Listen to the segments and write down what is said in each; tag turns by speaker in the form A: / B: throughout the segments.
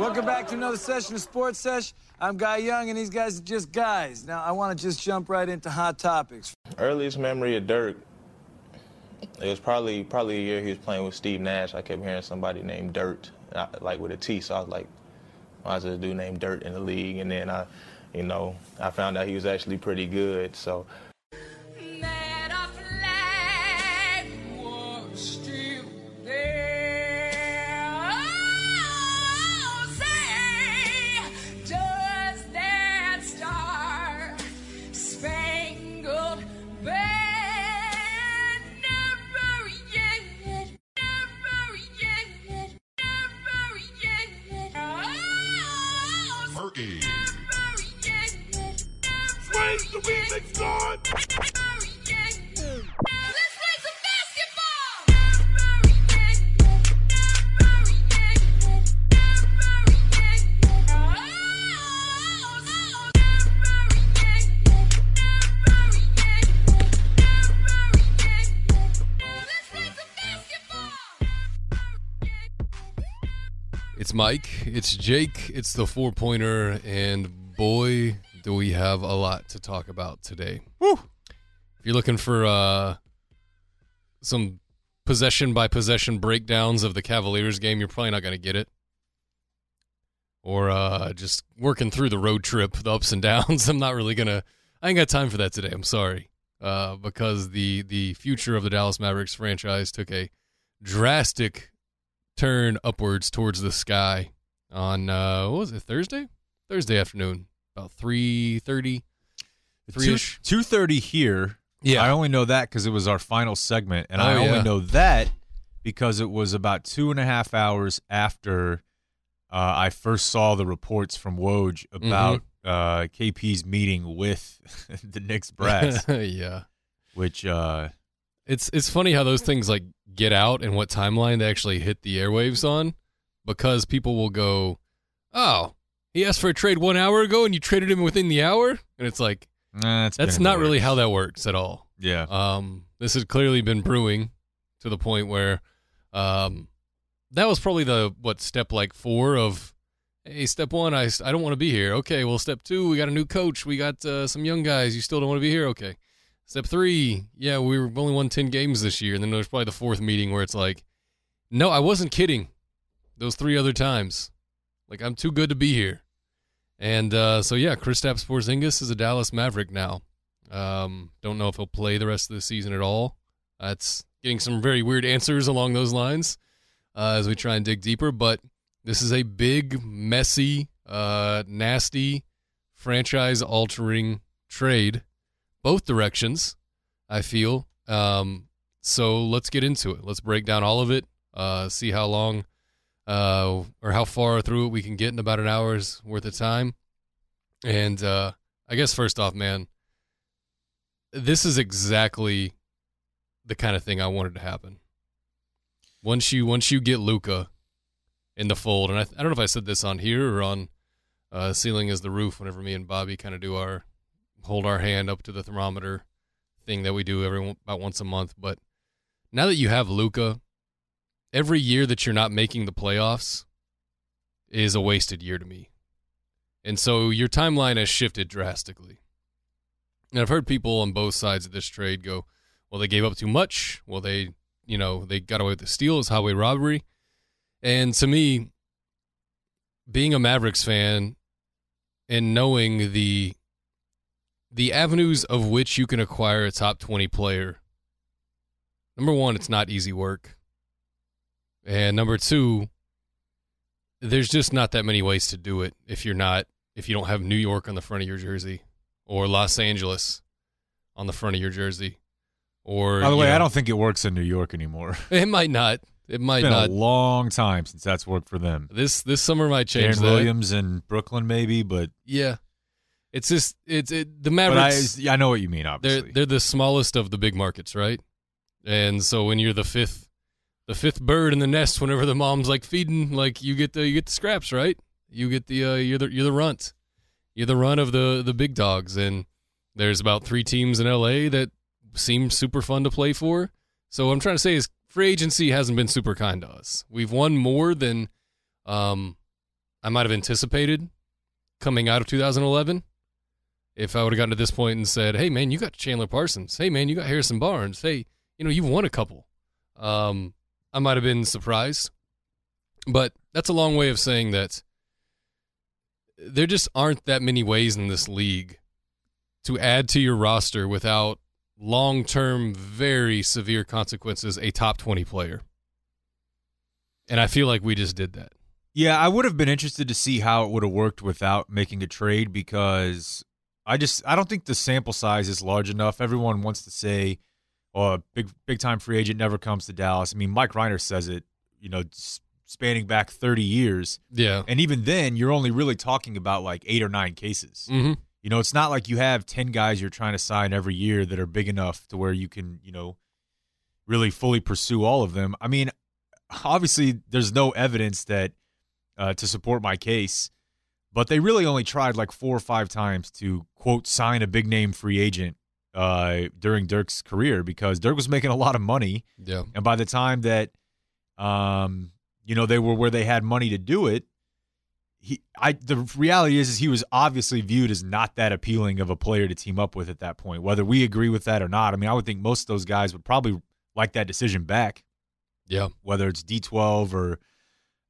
A: Welcome back to another session of Sports Sesh. I'm Guy Young, and these guys are just guys. Now, I want to just jump right into hot topics.
B: Earliest memory of Dirk, it was probably probably a year he was playing with Steve Nash. I kept hearing somebody named Dirt, uh, like with a T. So I was like, why is a dude named Dirt in the league? And then I, you know, I found out he was actually pretty good. So
C: it's Jake, it's the four pointer, and boy, do we have a lot to talk about today. Woo! If you're looking for uh, some possession by possession breakdowns of the Cavaliers game, you're probably not going to get it. Or uh, just working through the road trip, the ups and downs. I'm not really going to, I ain't got time for that today. I'm sorry. Uh, because the, the future of the Dallas Mavericks franchise took a drastic turn upwards towards the sky on uh what was it Thursday? Thursday afternoon about 3:30 3ish
D: 2:30 here.
C: Yeah.
D: I only know that because it was our final segment and
C: Oh,
D: I only
C: yeah.
D: know that because it was about two and a half hours after uh, I first saw the reports from Woj about
C: Mm-hmm.
D: uh, KP's meeting with the Knicks brass
C: yeah.
D: Which uh,
C: it's it's funny how those things like get out and what timeline they actually hit the airwaves on because people will go oh he asked for a trade 1 hour ago and you traded him within the hour and it's like
D: nah,
C: that's not really how that works at all
D: yeah
C: Um, this had clearly been brewing to the point where, um, that was probably the what step like four of, hey, step one, I I don't want to be here. Okay, well, step two, we got a new coach, we got uh, some young guys. You still don't want to be here. Okay, step three, yeah, we were only won ten games this year, and then there's probably the fourth meeting where it's like, no, I wasn't kidding. Those three other times, like I'm too good to be here. And uh, so yeah, Kristaps Porzingis is a Dallas Maverick now. Um, don't know if he'll play the rest of the season at all. That's getting some very weird answers along those lines uh, as we try and dig deeper. But this is a big, messy, uh, nasty, franchise-altering trade, both directions. I feel. Um, so let's get into it. Let's break down all of it. Uh, see how long uh, or how far through it we can get in about an hour's worth of time. And uh, I guess first off, man, this is exactly the kind of thing I wanted to happen. Once you once you get Luka in the fold, and I, I don't know if I said this on here or on uh, ceiling is the roof. Whenever me and Bobby kind of do our hold our hand up to the thermometer thing that we do every about once a month, but now that you have Luka, every year that you're not making the playoffs is a wasted year to me. And so your timeline has shifted drastically. And I've heard people on both sides of this trade go, well, they gave up too much. Well, they, you know, they got away with the steals, highway robbery. And to me, being a Mavericks fan and knowing the the avenues of which you can acquire a top 20 player. Number 1, it's not easy work. And number 2, there's just not that many ways to do it if you're not if you don't have New York on the front of your jersey or Los Angeles on the front of your jersey or
D: by the way
C: know,
D: I don't think it works in New York anymore.
C: It might not. It might
D: it's been
C: not.
D: a long time since that's worked for them.
C: This this summer might change Deron.
D: Williams in Brooklyn maybe but
C: yeah. It's just it's it, the
D: but I,
C: Mavericks
D: I know what you mean Obviously,
C: they're they're the smallest of the big markets, right? And so when you're the fifth the fifth bird in the nest, whenever the mom's like feeding, like you get the you get the scraps, right? You get the uh, you're the you're the runt, you're the run of the the big dogs, and there's about three teams in LA that seem super fun to play for. So what I'm trying to say is free agency hasn't been super kind to us. We've won more than um I might have anticipated coming out of 2011. If I would have gotten to this point and said, "Hey man, you got Chandler Parsons. Hey man, you got Harrison Barnes. Hey, you know you've won a couple," um, I might have been surprised. But that's a long way of saying that there just aren't that many ways in this league to add to your roster without long term, very severe consequences a top 20 player. And I feel like we just did that.
D: Yeah, I would have been interested to see how it would have worked without making a trade because I just I don't think the sample size is large enough. Everyone wants to say, "Oh, a big big time free agent never comes to Dallas." I mean, Mike Rhyner says it, you know, spanning back 30 years.
C: Yeah.
D: And even then, you're only really talking about like 8 or 9 cases.
C: Mm-hmm.
D: You know, it's not like you have 10 guys you're trying to sign every year that are big enough to where you can, you know, really fully pursue all of them. I mean, obviously there's no evidence that uh, to support my case, but they really only tried like four or five times to quote sign a big name free agent uh, during Dirk's career because Dirk was making a lot of money,
C: Yeah.
D: and by the time that um, you know they were where they had money to do it, he I the reality is is he was obviously viewed as not that appealing of a player to team up with at that point. Whether we agree with that or not, I mean, I would think most of those guys would probably like that decision back
C: Yeah.
D: whether it's D12 or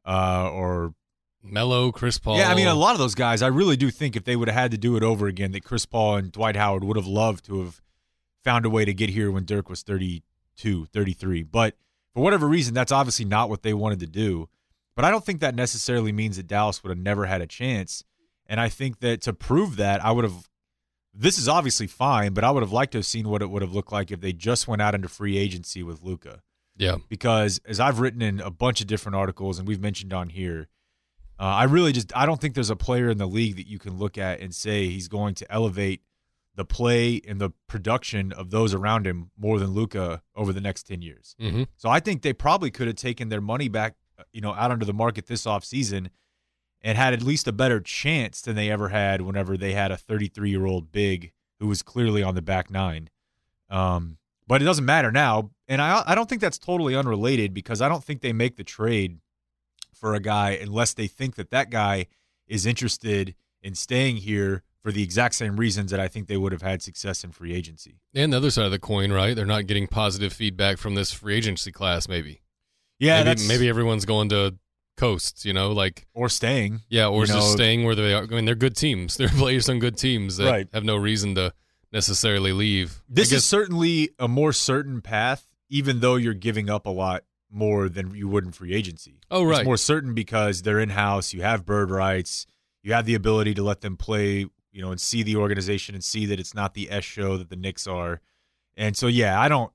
D: uh, or
C: Melo, Chris Paul.
D: yeah, I mean a lot of those guys. I really do think if they would have had to do it over again, that Chris Paul and Dwight Howard would have loved to have found a way to get here when Dirk was 32, 33. But for whatever reason, that's obviously not what they wanted to do. But I don't think that necessarily means that Dallas would have never had a chance. And I think that to prove that, I would have. This is obviously fine, but I would have liked to have seen what it would have looked like if they just went out into free agency with Luka
C: Yeah.
D: because as I've written in a bunch of different articles and we've mentioned on here, uh, I really just I don't think there's a player in the league that you can look at and say he's going to elevate the play and the production of those around him more than Luka over the next 10 years.
C: Mm-hmm.
D: So I think they probably could have taken their money back, uh, you know, out onto the market this offseason and had at least a better chance than they ever had whenever they had a 33 year old big who was clearly on the back nine. Um, but it doesn't matter now, and I I don't think that's totally unrelated because I don't think they make the trade for a guy unless they think that that guy is interested in staying here for the exact same reasons that I think they would have had success in free agency.
C: And the other side of the coin, right? They're not getting positive feedback from this free agency class, maybe.
D: Yeah,
C: maybe, maybe everyone's going to coasts, you know, like
D: or staying.
C: yeah, or just
D: know-
C: staying where they are. I mean, they're good teams. They're players on good teams that
D: Right.
C: have no reason to necessarily leave.
D: This
C: guess-
D: is certainly a more certain path, even though you're giving up a lot more than you would in free agency.
C: oh right,
D: It's more certain because they're in house. You have bird rights. You have the ability to let them play, you know, and see the organization and see that it's not the S show that the Knicks are. And so, yeah, I don't,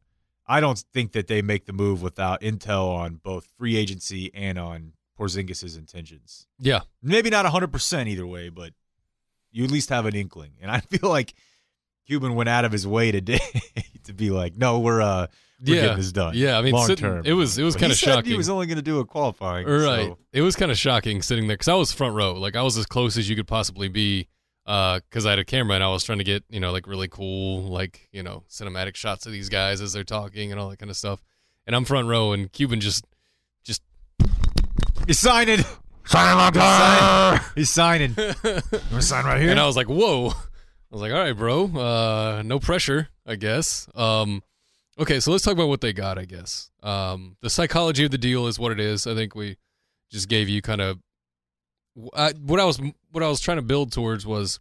D: I don't think that they make the move without intel on both free agency and on Porzingis' intentions.
C: yeah,
D: Maybe not 100% either way, but you at least have an inkling. And I feel like Cuban went out of his way today to be like, no, we're, uh, we're
C: yeah,
D: getting this done.
C: Yeah, I mean,
D: long
C: sitting-
D: term.
C: it was it was kind of shocking.
D: He was only going to do a qualifying.
C: Right.
D: so-
C: It was kind of shocking sitting there because I was front row. Like I was as close as you could possibly be because I had a camera and I was trying to get you know like really cool like you know cinematic shots of these guys as they're talking and all that kind of stuff. And I'm front row and Cuban just just
D: He's signing. Signing my He's signing. You want to sign right here?
C: and I was like whoa. I was like all right, bro. Uh, no pressure, I guess. Um, okay, so let's talk about what they got. I guess um, the psychology of the deal is what it is. I think we just gave you kind of what I was what I was trying to build towards was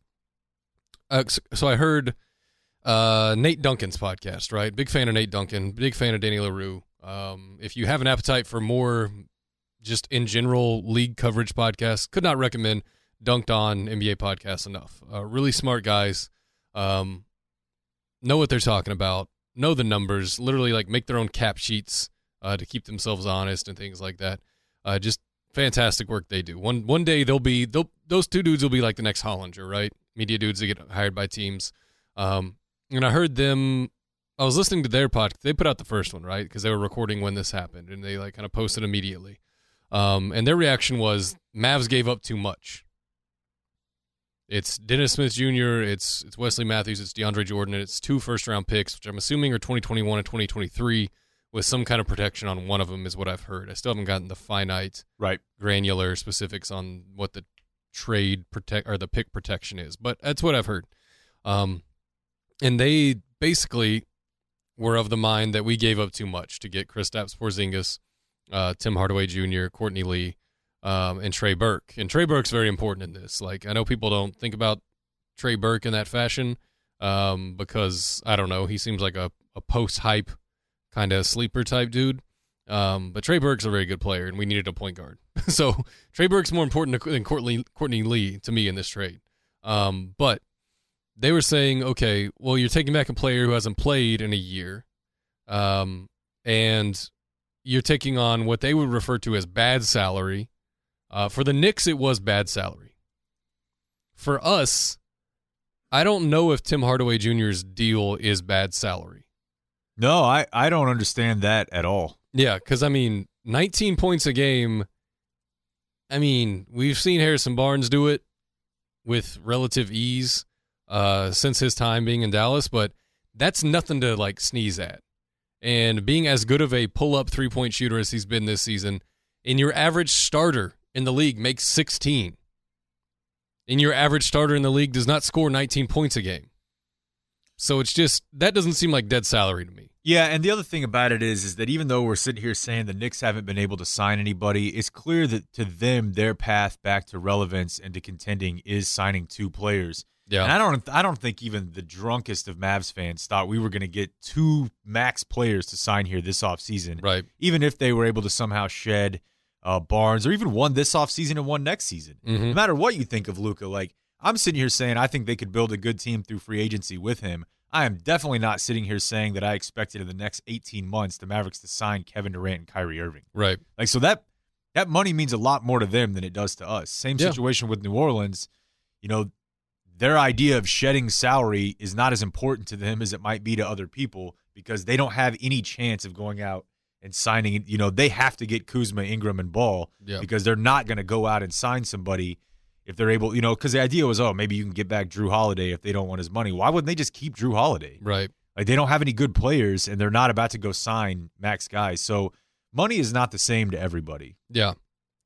C: uh, so- so I heard uh, Nate Duncan's podcast, right? Big fan of Nate Duncan, big fan of Danny Leroux. Um, if you have an appetite for more just in general league coverage podcasts, could not recommend Dunked On NBA podcast enough. Uh, really smart guys, um, know what they're talking about, know the numbers, literally like make their own cap sheets uh, to keep themselves honest and things like that. Uh, just fantastic work they do. One one day they'll be they'll, those two dudes will be like the next Hollinger, right? Media dudes that get hired by teams. Um, and I heard them. I was listening to their podcast. They put out the first one, right? Because they were recording when this happened, and they like kind of posted immediately. Um, and their reaction was Mavs gave up too much. It's Dennis Smith Jr., it's it's Wesley Matthews, it's DeAndre Jordan, and it's two first round picks, which I'm assuming are 2021 and 2023, with some kind of protection on one of them, is what I've heard. I still haven't gotten the finite,
D: Right.
C: granular specifics on what the trade protect or the pick protection is, but that's what I've heard. Um, and they basically were of the mind that we gave up too much to get Kristaps Porzingis, uh, Tim Hardaway Jr., Courtney Lee, um, and Trey Burke. And Trey Burke's very important in this. Like I know people don't think about Trey Burke in that fashion um, because I don't know. He seems like a, a post hype kind of sleeper type dude. Um, but Trey Burke's a very good player, and we needed a point guard. so Trey Burke's more important than Courtney, Courtney Lee to me in this trade. Um, but they were saying, okay, well, you're taking back a player who hasn't played in a year, um, and you're taking on what they would refer to as bad salary. Uh, for the Knicks, it was bad salary. For us, I don't know if Tim Hardaway Jr.'s deal is bad salary.
D: No, I, I don't understand that at all.
C: Yeah, because I mean, 19 points a game. I mean, we've seen Harrison Barnes do it with relative ease uh, since his time being in Dallas, but that's nothing to like sneeze at. And being as good of a pull up three point shooter as he's been this season, and your average starter in the league makes 16, and your average starter in the league does not score 19 points a game. So it's just that doesn't seem like dead salary to me.
D: Yeah, and the other thing about it is, is that even though we're sitting here saying the Knicks haven't been able to sign anybody, it's clear that to them their path back to relevance and to contending is signing two players.
C: Yeah.
D: And I don't, I don't think even the drunkest of Mavs fans thought we were going to get two max players to sign here this offseason.
C: Right.
D: Even if they were able to somehow shed uh, Barnes or even one this offseason and one next season.
C: Mhm.
D: No matter what you think of Luka, like I'm sitting here saying I think they could build a good team through free agency with him. I am definitely not sitting here saying that I expected in the next 18 months the Mavericks to sign Kevin Durant and Kyrie Irving.
C: Right.
D: Like so that that money means a lot more to them than it does to us. Same
C: Yeah.
D: situation with New Orleans. You know, their idea of shedding salary is not as important to them as it might be to other people because they don't have any chance of going out and signing. You know, they have to get Kuzma, Ingram, and Ball
C: Yeah.
D: because they're not going to go out and sign somebody if they're able. You know, because the idea was, oh, maybe you can get back Jrue Holiday if they don't want his money. Why wouldn't they just keep Jrue Holiday?
C: Right.
D: Like they don't have any good players, and they're not about to go sign max guys. So money is not the same to everybody.
C: Yeah.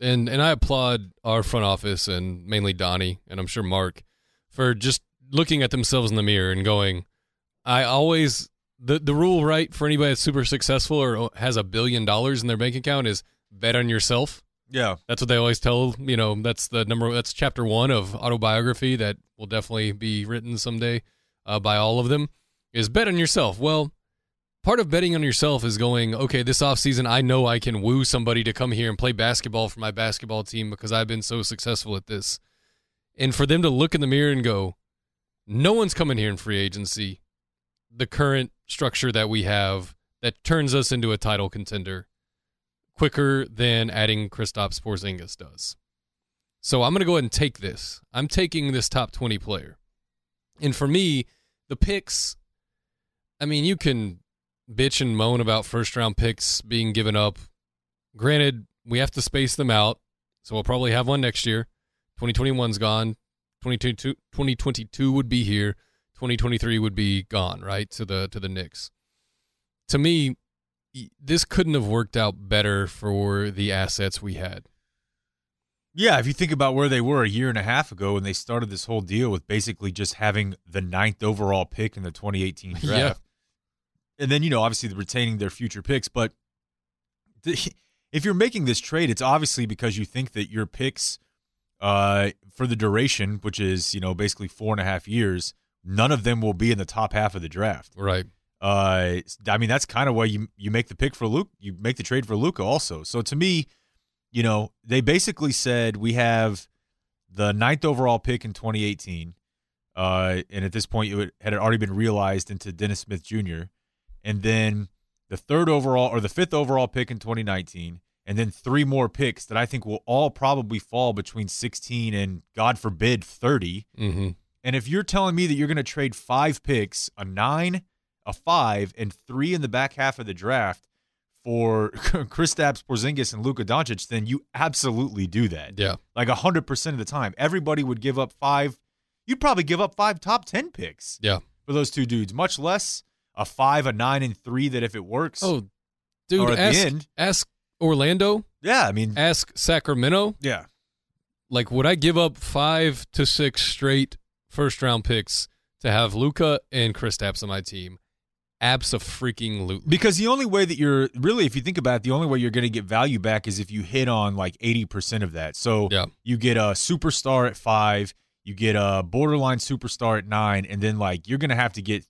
C: And and I applaud our front office and mainly Donnie and I'm sure Mark for just looking at themselves in the mirror and going, I always the the rule right for anybody that's super successful or has a billion dollars in their bank account is bet on yourself.
D: Yeah,
C: That's what they always tell, you know, that's the number that's chapter 1 of autobiography that will definitely be written someday uh, by all of them is bet on yourself. Well, part of betting on yourself is going, okay, this offseason, I know I can woo somebody to come here and play basketball for my basketball team because I've been so successful at this. And for them to look in the mirror and go, no one's coming here in free agency. The current structure that we have that turns us into a title contender quicker than adding Kristaps Porzingis does. So I'm going to go ahead and take this. I'm taking this top 20 player. And for me, the picks, I mean, you can bitch and moan about first round picks being given up. Granted, we have to space them out. So we'll probably have one next year. 2021's gone. 2022, 2022 would be here. 2023 would be gone, right? To the to the Knicks. To me, this couldn't have worked out better for the assets we had.
D: yeah. If you think about where they were a year and a half ago when they started this whole deal with basically just having the ninth overall pick in the 2018 draft,
C: Yeah.
D: and then you know obviously retaining their future picks, but the, if you're making this trade, it's obviously because you think that your picks uh, for the duration, which is you know basically four and a half years, none of them will be in the top half of the draft.
C: Right.
D: Uh, I mean, that's kind of why you you make the pick for Luke. You make the trade for Luka also. So to me, you know, they basically said we have the ninth overall pick in 2018, uh, and at this point it had already been realized into Dennis Smith Jr. And then the third overall or the fifth overall pick in 2019, and then three more picks that I think will all probably fall between 16 and God forbid 30.
C: Mm-hmm.
D: And if you're telling me that you're going to trade five picks, a nine, a five, and three in the back half of the draft for Kristaps Porzingis and Luka Doncic, then you absolutely do that.
C: Yeah.
D: Like 100% of the time. Everybody would give up five. You'd probably give up five top 10 picks
C: Yeah.
D: for those two dudes, much less a five, a nine, and three that if it works.
C: Oh, dude.
D: at
C: ask,
D: the end.
C: ask Orlando,
D: Yeah, I mean,
C: ask Sacramento.
D: yeah.
C: Like, would I give up five to six straight first round picks to have Luka and Chris Kristaps on my team? Abso-freaking-lutely.
D: Because the only way that you're really, if you think about it, the only way you're going to get value back is if you hit on like 80% of that. So
C: Yeah.
D: you get a superstar at five, you get a borderline superstar at nine, and then like you're going to have to get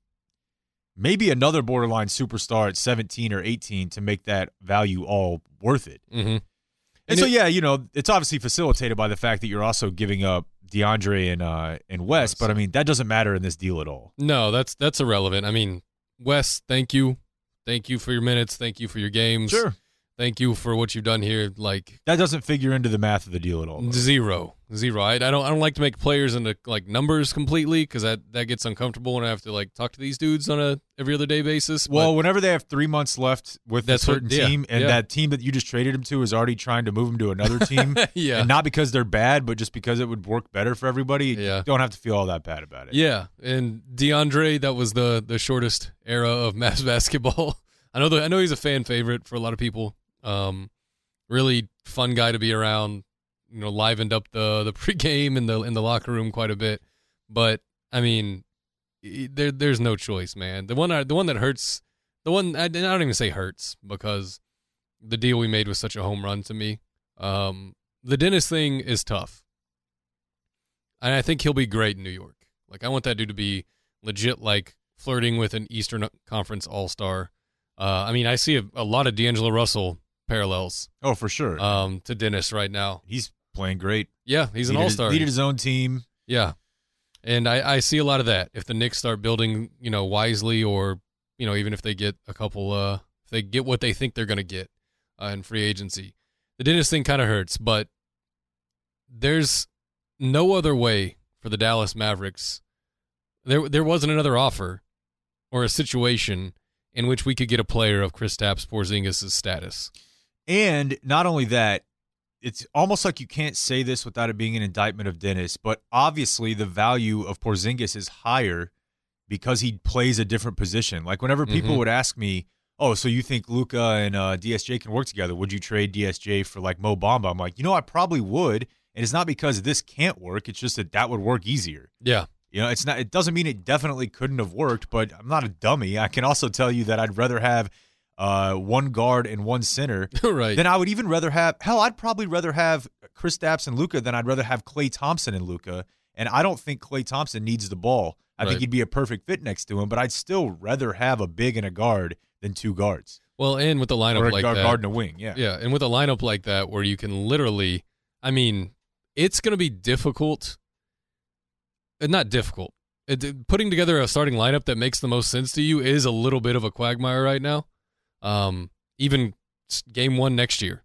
D: maybe another borderline superstar at 17 or 18 to make that value all worth it.
C: Mm-hmm.
D: And,
C: And
D: so, yeah, you know, it's obviously facilitated by the fact that you're also giving up DeAndre and uh and West, but I mean that doesn't matter in this deal at all.
C: No, that's that's irrelevant. I mean, Wes, thank you, thank you for your minutes, thank you for your games, thank you for what you've done here. Like
D: that doesn't figure into the math of the deal at all. though.
C: zero, zero. I, I don't I don't like to make players into like numbers completely because that that gets uncomfortable when I have to like talk to these dudes on a every other day basis.
D: Well, whenever they have three months left with
C: That's
D: a
C: what-
D: certain
C: yeah,
D: team, and
C: yeah.
D: that team that you just traded him to is already trying to move him to another team,
C: yeah,
D: and not because they're bad, but just because it would work better for everybody,
C: Yeah.
D: you don't have to feel all that bad about it.
C: Yeah, and DeAndre, that was the the shortest era of mass basketball. I know the, I know he's a fan favorite for a lot of people. Um, really fun guy to be around. You know, livened up the the pregame in the in the locker room quite a bit. But I mean, there there's no choice, man. The one the one that hurts, the one I, I don't even say hurts because the deal we made was such a home run to me. Um, the Dennis thing is tough. And I think he'll be great in New York. Like I want that dude to be legit, like flirting with an Eastern Conference All Star. Uh, I mean, I see a, a lot of D'Angelo Russell parallels
D: Oh, for sure.
C: um, to Dennis right now.
D: He's playing great.
C: Yeah, he's an All Star.
D: Leaded his own team.
C: Yeah, and I, I see a lot of that. If the Knicks start building, you know, wisely, or you know, even if they get a couple, uh, if they get what they think they're going to get uh, in free agency, the Dennis thing kind of hurts. But there's no other way for the Dallas Mavericks. There, there wasn't another offer or a situation in which we could get a player of Kristaps Porzingis' status.
D: And not only that, it's almost like you can't say this without it being an indictment of Dennis, but obviously the value of Porzingis is higher because he plays a different position. Like whenever people
C: Mhm.
D: would ask me, "Oh, so you think Luka and uh, DSJ can work together? Would you trade DSJ for like Mo Bamba?" I'm like, you know, I probably would, and it's not because this can't work. It's just that that would work easier.
C: Yeah,
D: You know, it's not. It doesn't mean it definitely couldn't have worked, but I'm not a dummy. I can also tell you that I'd rather have uh, one guard and one center
C: right.
D: then I would even rather have hell. I'd probably rather have Kristaps and Luka than I'd rather have Klay Thompson and Luka. And I don't think Klay Thompson needs the ball. I
C: Right.
D: think he'd be a perfect fit next to him. But I'd still rather have a big and a guard than two guards
C: well, and with the lineup
D: or a
C: like
D: guard,
C: that,
D: guard and a wing. Yeah.
C: Yeah, and with a lineup like that where you can literally, I mean, it's going to be difficult. uh, Not difficult. It, putting together a starting lineup that makes the most sense to you is a little bit of a quagmire right now. Um, even game one next year,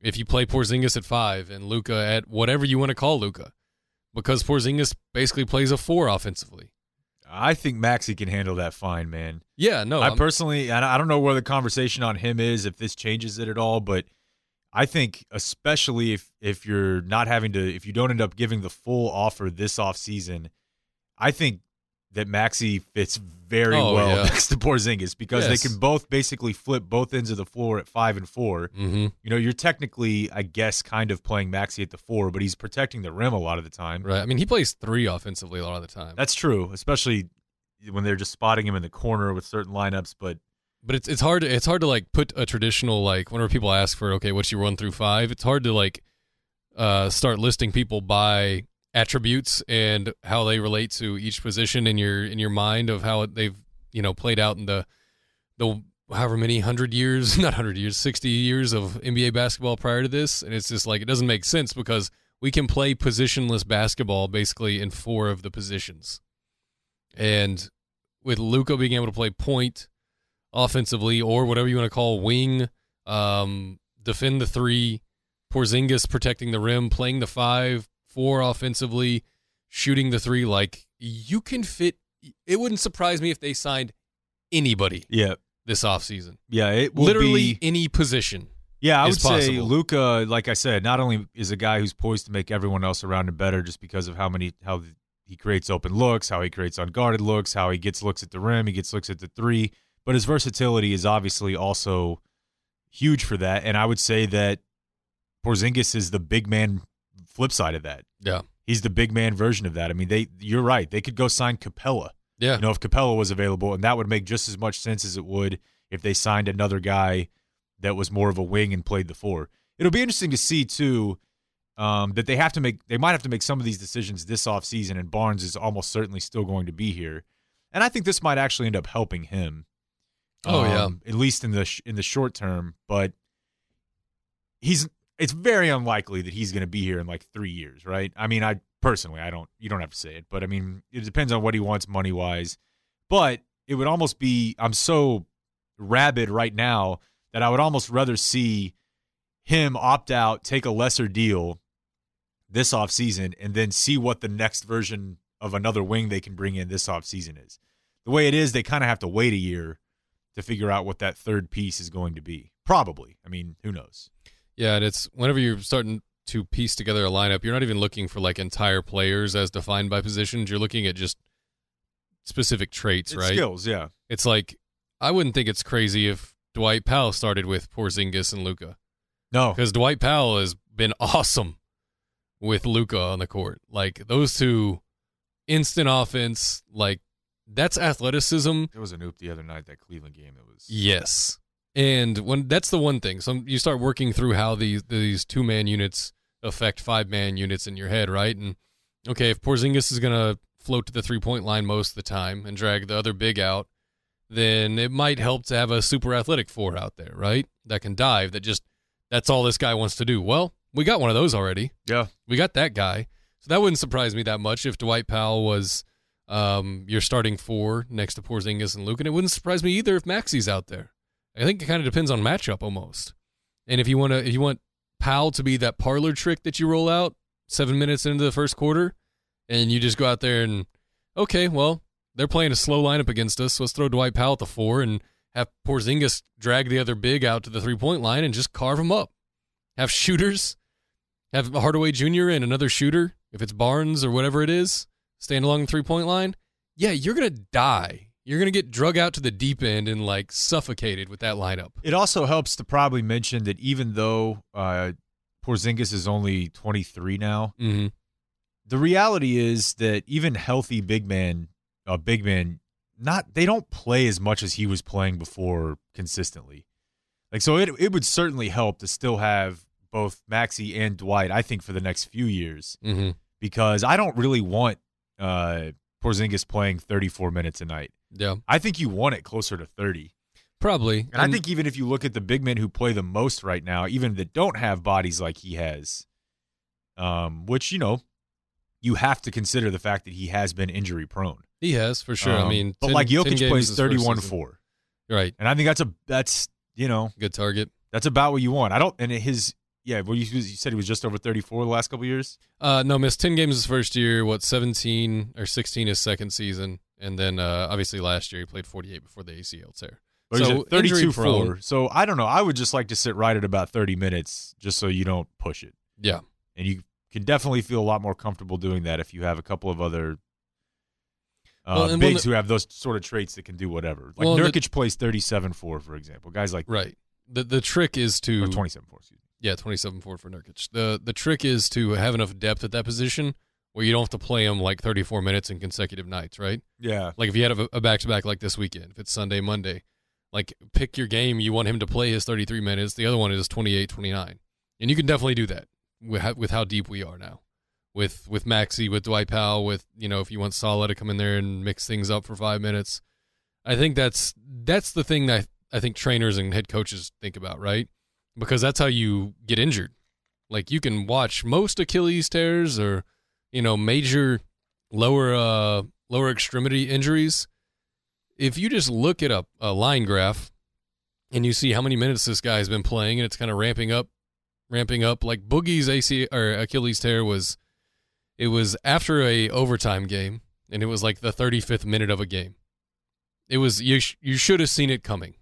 C: if you play Porzingis at five and Luka at whatever you want to call Luka, because Porzingis basically plays a four offensively.
D: I think Maxi can handle that fine, man.
C: Yeah, no,
D: I
C: I'm-
D: personally, I don't know where the conversation on him is, if this changes it at all, but I think especially if if you're not having to, if you don't end up giving the full offer this off season, I think that Maxi fits very
C: Oh,
D: well
C: yeah.
D: next to Porzingis because
C: Yes.
D: they can both basically flip both ends of the floor at five and four.
C: Mhm.
D: You know, you're technically, I guess, kind of playing Maxi at the four, but he's protecting the rim a lot of the time.
C: right. I mean, he plays three offensively a lot of the time.
D: That's true, especially when they're just spotting him in the corner with certain lineups. But
C: But it's it's hard to, it's hard to like put a traditional like whenever people ask for okay what's your one through five it's hard to like uh start listing people by attributes and how they relate to each position in your in your mind of how they've you know played out in the the however many hundred years not hundred years sixty years of NBA basketball prior to this. And it's just like it doesn't make sense because we can play positionless basketball basically in four of the positions. And with Luka being able to play point offensively or whatever you want to call wing, um, defend the three, Porzingis protecting the rim, playing the five, four offensively, shooting the three. Like you can fit. It wouldn't surprise me if they signed anybody
D: yeah,
C: this offseason.
D: yeah, it will
C: Literally
D: be-
C: any position.
D: Yeah, I would say. Luka, like I said, not only is a guy who's poised to make everyone else around him better, just because of how many how he creates open looks, how he creates unguarded looks, how he gets looks at the rim, he gets looks at the three, but his versatility is obviously also huge for that. And I would say that Porzingis is the big man flip side of that.
C: Yeah.
D: He's the big man version of that. I mean, they you're right. They could go sign Capela.
C: Yeah.
D: You know, if Capela was available, and that would make just as much sense as it would if they signed another guy that was more of a wing and played the four. It'll be interesting to see too um, that they have to make. They might have to make some of these decisions this offseason, and Barnes is almost certainly still going to be here. And I think this might actually end up helping him.
C: Oh, yeah.
D: um, at least in the sh- in the short term. But he's it's very unlikely that he's going to be here in like three years, right? I mean, I personally, I don't. You don't have to say it, but I mean, it depends on what he wants money wise. But it would almost be. I'm so rabid right now that I would almost rather see him opt out, take a lesser deal this offseason, and then see what the next version of another wing they can bring in this offseason is. The way it is, they kind of have to wait a year to figure out what that third piece is going to be. Probably. I mean, who knows?
C: Yeah, and it's whenever you're starting to piece together a lineup, you're not even looking for like entire players as defined by positions. You're looking at just specific traits,
D: It's
C: right?
D: skills, yeah.
C: It's like I wouldn't think it's crazy if Dwight Powell started with Porzingis and Luka
D: No.
C: because Dwight Powell has been awesome with Luka on the court. Like those two, instant offense. Like that's athleticism.
D: There was a oop the other night that Cleveland game that was
C: Yes. And when that's the one thing. So you start working through how these these two man units affect five man units in your head, right? And okay, if Porzingis is gonna float to the three point line most of the time and drag the other big out, then it might help to have a super athletic four out there, right? That can dive. That just that's all this guy wants to do. Well, we got one of those already.
D: Yeah.
C: We got that guy. So that wouldn't surprise me that much if Dwight Powell was um, your starting four next to Porzingis and Luke, and it wouldn't surprise me either if Maxi's out there. I think it kind of depends on matchup almost. And if you want to, if you want Powell to be that parlor trick that you roll out seven minutes into the first quarter, and you just go out there and okay, well they're playing a slow lineup against us, so let's throw Dwight Powell at the four and have Porzingis drag the other big out to the three point line and just carve him up. Have shooters, have Hardaway Jr. and another shooter, if it's Barnes or whatever it is, stand along the three point line. Yeah, you're gonna die. You're gonna get drug out to the deep end and like suffocated with that lineup.
D: It also helps to probably mention that even though uh, Porzingis is only 23 now,
C: Mm-hmm.
D: the reality is that even healthy big man, uh, big man, not they don't play as much as he was playing before consistently. Like so, it it would certainly help to still have both Maxi and Dwight. I think for the next few years
C: Mm-hmm.
D: because I don't really want uh, Porzingis playing 34 minutes a night.
C: Yeah,
D: I think you want it closer to 30.
C: probably.
D: And I think even if you look at the big men who play the most right now, even that don't have bodies like he has, um, which you know, you have to consider the fact that he has been injury prone.
C: he has for sure. I
D: Um,
C: mean,
D: but
C: 10
D: like
C: 10
D: Jokic plays 31 4.
C: Right,
D: And I think that's a that's you know
C: good target.
D: that's about what you want. I don't and his yeah. Well, you, you said he was just over 34 the last couple years.
C: Uh, no, missed ten games his first year. What seventeen or sixteen his second season, and then uh, obviously last year he played forty eight before the ACL tear.
D: But
C: So,
D: 32
C: injury
D: 4. So I don't know. I would just like to sit right at about 30 minutes just so you don't push it.
C: Yeah,
D: And you can definitely feel a lot more comfortable doing that if you have a couple of other uh,
C: Well,
D: bigs
C: the-
D: who have those sort of traits that can do whatever. Like
C: Well, and the-
D: Nurkic plays 37 4, for example. Guys like,
C: right. The the trick is to
D: 27 4, excuse me.
C: Yeah, twenty-seven four for Nurkic. The the trick is to have enough depth at that position where you don't have to play him like thirty-four minutes in consecutive nights, right?
D: Yeah.
C: Like if you had a, a back-to-back like this weekend, if it's Sunday, Monday, like pick your game. You want him to play his thirty-three minutes. The other one is 28, 29. and you can definitely do that with how, with how deep we are now. With with Maxi, with Dwight Powell, with you know if you want Salah to come in there and mix things up for five minutes, I think that's that's the thing that I think trainers and head coaches think about, right? Because that's how you get injured. Like you can watch most Achilles tears or you know major lower uh lower extremity injuries. If you just look at a, a line graph and you see how many minutes this guy has been playing and it's kind of ramping up ramping up like Boogie's AC or Achilles tear was it was after a overtime game and it was like the 35th minute of a game. It was you sh- you should have seen it coming.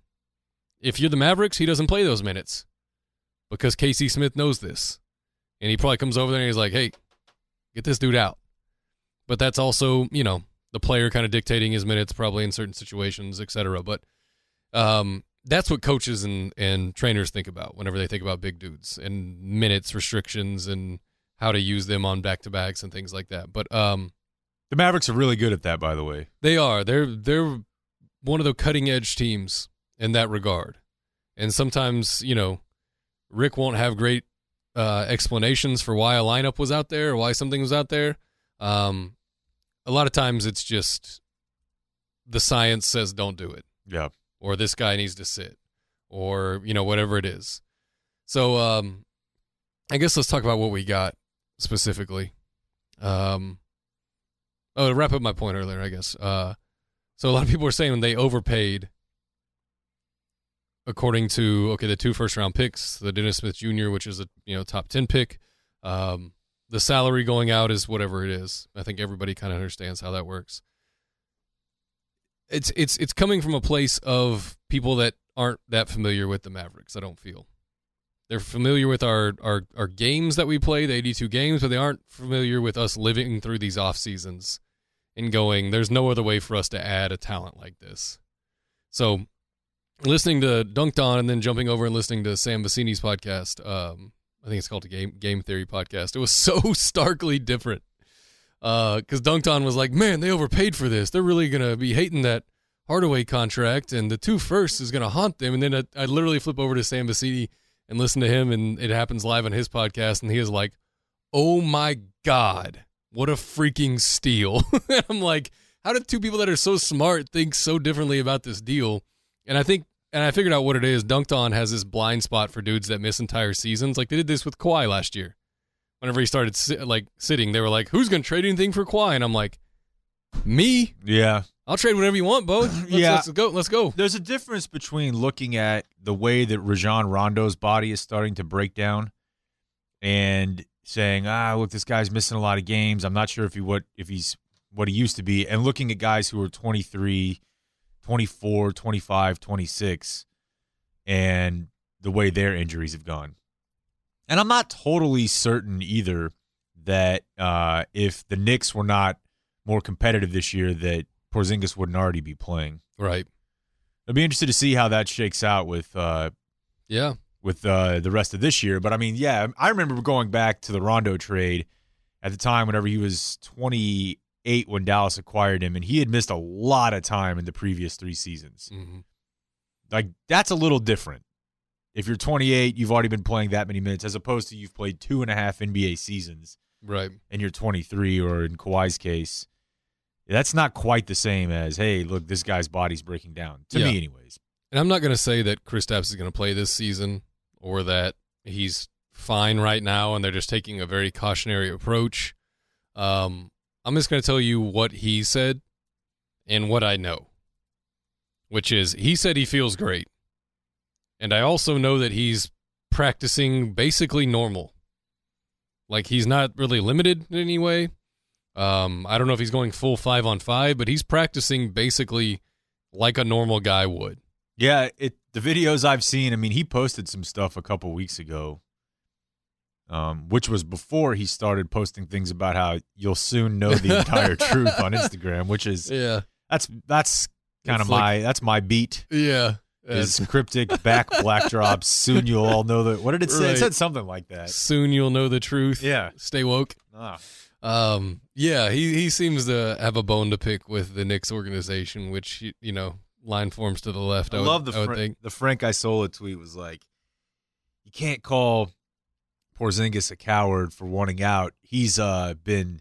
C: If you're the Mavericks, he doesn't play those minutes because Casey Smith knows this. And he probably comes over there and he's like, "Hey, get this dude out." But that's also, you know, the player kind of dictating his minutes probably in certain situations, etc. But um that's what coaches and and trainers think about whenever they think about big dudes and minutes restrictions and how to use them on back to backs and things like that. But um,
D: The Mavericks are really good at that, by the way.
C: they are they're they're one of the cutting edge teams in that regard. And sometimes you know, Rick won't have great uh, explanations for why a lineup was out there or why something was out there. Um, a lot of times it's just the science says don't do it.
D: Yeah.
C: or this guy needs to sit. Or you know whatever it is. So um i guess let's talk about what we got specifically. Um oh to wrap up my point earlier i guess. Uh so a lot of people are saying they overpaid according to okay the two first round picks the dennis smith jr which is a you know top 10 pick um the salary going out is whatever it is i think everybody kind of understands how that works it's it's it's coming from a place of people that aren't that familiar with the Mavericks. I don't feel they're familiar with our our our games that we play, the 82 games, but they aren't familiar with us living through these off seasons and going. There's no other way for us to add a talent like this. So, listening to Dunked On and then jumping over and listening to Sam Vecenie's podcast. Um, I think it's called the Game Game Theory podcast. It was so starkly different because Dunked On was like, man, they overpaid for this. They're really gonna be hating that Hardaway contract, and the two first is gonna haunt them. And then I, I literally flip over to Sam Vecenie and listen to him, and it happens live on his podcast, and he is like, "Oh my god, what a freaking steal!" I'm like, how did two people that are so smart think so differently about this deal? And I think, and I figured out what it is. Dunked On has this blind spot for dudes that miss entire seasons. Like they did this with Kawhi last year whenever he started si- like sitting, they were like, "Who's going to trade anything for Kawhi?" And I'm like, "Me,
D: Yeah.
C: I'll trade whatever you want, Bo. Let's,
D: Yeah.
C: let's go. Let's go."
D: There's a difference between looking at the way that Rajon Rondo's body is starting to break down and saying, "Ah, look, this guy's missing a lot of games. I'm not sure if he what if he's what he used to be." And looking at guys who are 23, 24, 25, 26 and the way their injuries have gone. And I'm not totally certain either that uh, if the Knicks were not more competitive this year that Porzingis wouldn't already be playing.
C: Right?
D: I'd be interested to see how that shakes out with uh,
C: Yeah.
D: with uh, the rest of this year. But I mean, yeah, I remember going back to the Rondo trade at the time whenever he was 28 when Dallas acquired him, and he had missed a lot of time in the previous three seasons.
C: hmm
D: Like that's a little different. If you're 28, you've already been playing that many minutes, as opposed to you've played two and a half NBA seasons
C: Right.
D: and you're 23, or in Kawhi's case, that's not quite the same as, hey, look, this guy's body's breaking down. To
C: Yeah.
D: me, anyways.
C: And I'm not going to say that Kristaps is going to play this season or that he's fine right now and they're just taking a very cautionary approach. Um, I'm just going to tell you what he said and what I know, which is he said he feels great. And I also know that he's practicing basically normal. Like he's not really limited in any way. Um, I don't know if he's going full five on five, but he's practicing basically like a normal guy would.
D: Yeah, it the videos I've seen, I mean, he posted some stuff a couple weeks ago. Um, which was before he started posting things about how you'll soon know the entire truth on Instagram, which is
C: Yeah.
D: that's that's kind of my
C: like-
D: that's my beat.
C: Yeah.
D: Is cryptic back black drops. Soon you'll all know that. What did it say? It said something like that.
C: Soon you'll know the truth.
D: Yeah.
C: Stay woke.
D: Ah.
C: Um, yeah, he, he seems to have a bone to pick with the Knicks organization, which, you- know, line forms to the left. I,
D: I
C: would,
D: love the
C: I
D: Fra- the Frank Isola tweet was like, you can't call Porzingis a coward for wanting out. He's uh, been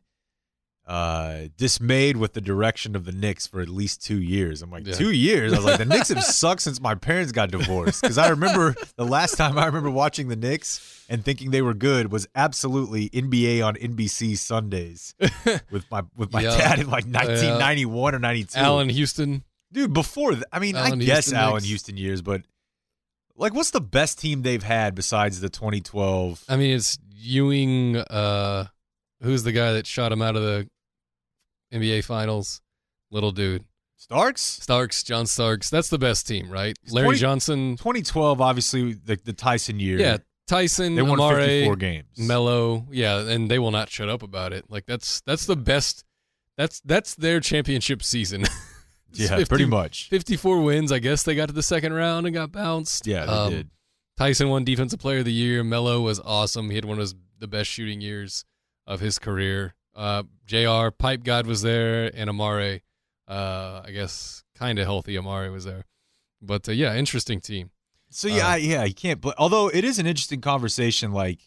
D: uh, dismayed with the direction of the Knicks for at least two years. I'm like,
C: Yeah.
D: two years? I was like, the Knicks have sucked since my parents got divorced. Because I remember the last time I remember watching the Knicks and thinking they were good was absolutely NBA on NBC Sundays with my with my
C: Yeah.
D: dad in like 1991 or 92.
C: Allan Houston.
D: Dude, before th- I mean,
C: Allan
D: I guess
C: Houston
D: Allan
C: Knicks.
D: Houston years, but like, what's the best team they've had besides the 2012?
C: I mean, it's Ewing. Uh, who's the guy that shot him out of the NBA Finals? Little dude.
D: Starks.
C: Starks, John Starks. That's the best team, right?
D: It's
C: Larry
D: 20
C: Johnson.
D: 2012, obviously the the Tyson year.
C: Yeah. Tyson,
D: they won
C: Amare,
D: 54 games.
C: Melo, yeah, and they will not shut up about it. Like that's that's the best. That's that's their championship season.
D: Yeah,
C: 50
D: pretty much.
C: 54 wins. I guess they got to the second round and got bounced.
D: Yeah, they
C: Um,
D: did.
C: Tyson won Defensive Player of the Year. Melo was awesome. He had one of his, the best shooting years of his career. Uh, J.R. Pipe God was there, and Amare. Uh, I guess kind of healthy. Amare was there, but uh, yeah, interesting team.
D: So yeah, I- yeah, you can't. But although it is an interesting conversation, like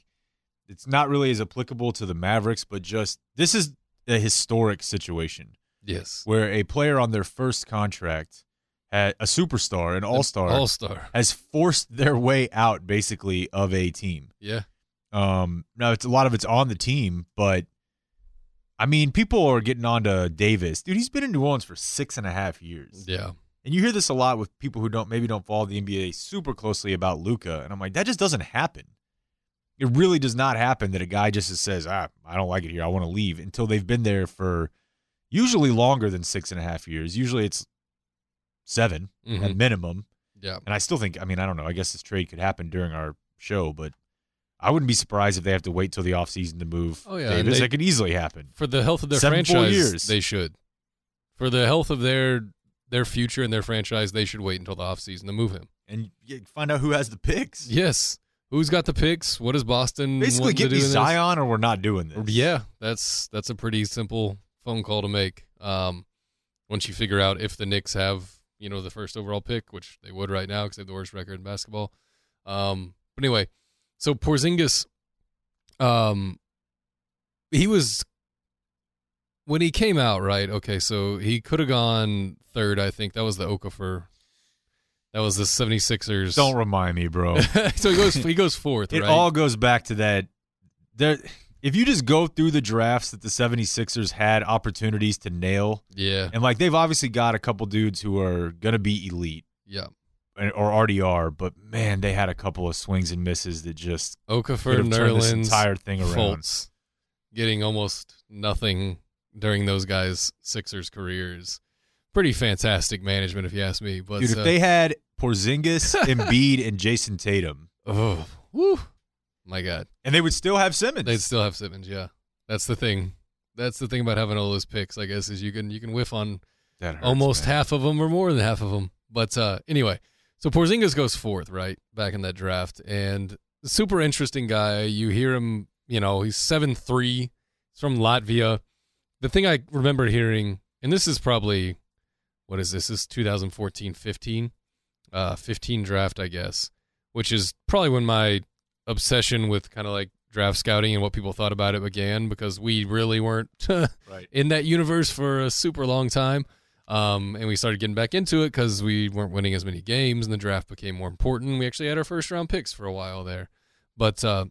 D: it's not really as applicable to the Mavericks, but just this is a historic situation
C: Yes,
D: where a player on their first contract, had a superstar, an all star,
C: All Star.
D: has forced their way out basically of a team.
C: Yeah,
D: Um, now it's a lot of it's on the team, but I mean, people are getting on to Davis, dude. He's been in New Orleans for six and a half years.
C: yeah,
D: And you hear this a lot with people who don't maybe don't follow the NBA super closely about Luka, and I'm like, that just doesn't happen. It really does not happen that a guy just says, "Ah, I don't like it here. I want to leave." Until they've been there for usually longer than six and a half years. Usually it's 7
C: Mhm.
D: at minimum.
C: yeah.
D: And I still think, I mean, I don't know. I guess this trade could happen during our show, but I wouldn't be surprised if they have to wait till the offseason to move
C: Oh, yeah,
D: Davis.
C: they-
D: that could easily happen.
C: For the health of their
D: Seven
C: franchise,
D: years.
C: they should. For the health of their their future and their franchise, they should wait until the offseason to move him.
D: And find out who has the picks.
C: Yes. Who's got the picks? What does Boston
D: Basically,
C: want
D: get
C: to do
D: me
C: in this?
D: Zion or we're not doing this.
C: Yeah, that's that's a pretty simple phone call to make. Um, once you figure out if the Knicks have you know the first overall pick, which they would right now because they have the worst record in basketball. Um, but anyway, so Porzingis, um, he was when he came out right. Okay, so he could have gone third. I think that was the Okafor. That was the 76ers.
D: Don't remind me, bro.
C: so he goes he goes fourth,
D: it
C: right?
D: all goes back to that. There, if you just go through the drafts that the 76ers had opportunities to nail,
C: yeah,
D: and like they've obviously got a couple dudes who are going to be elite
C: yeah.
D: and- or already are, but man, they had a couple of swings and misses that just
C: Okafor,
D: could have turned this
C: Nerlens,
D: entire thing around.
C: Fultz, getting almost nothing during those guys' Sixers careers. Pretty fantastic management, if you ask me. But
D: Dude, if
C: uh,
D: they had Porzingis, Embiid, and Jayson Tatum,
C: oh, woo, my God,
D: and they would still have Simmons.
C: they'd still have Simmons. Yeah, that's the thing. That's the thing about having all those picks. I guess is you can you can whiff on
D: That hurts,
C: almost
D: man.
C: half of them or more than half of them. But uh, anyway, so Porzingis goes fourth, right, back in that draft, and super interesting guy. You hear him, you know, he's seven three. He's from Latvia. The thing I remember hearing, and this is probably, what is this? This is 2014, 15, uh, 15 draft, I guess, which is probably when my obsession with kind of like draft scouting and what people thought about it began because we really weren't
D: right.
C: in that universe for a super long time. Um, and we started getting back into it because we weren't winning as many games and the draft became more important. We actually had our first round picks for a while there. But uh,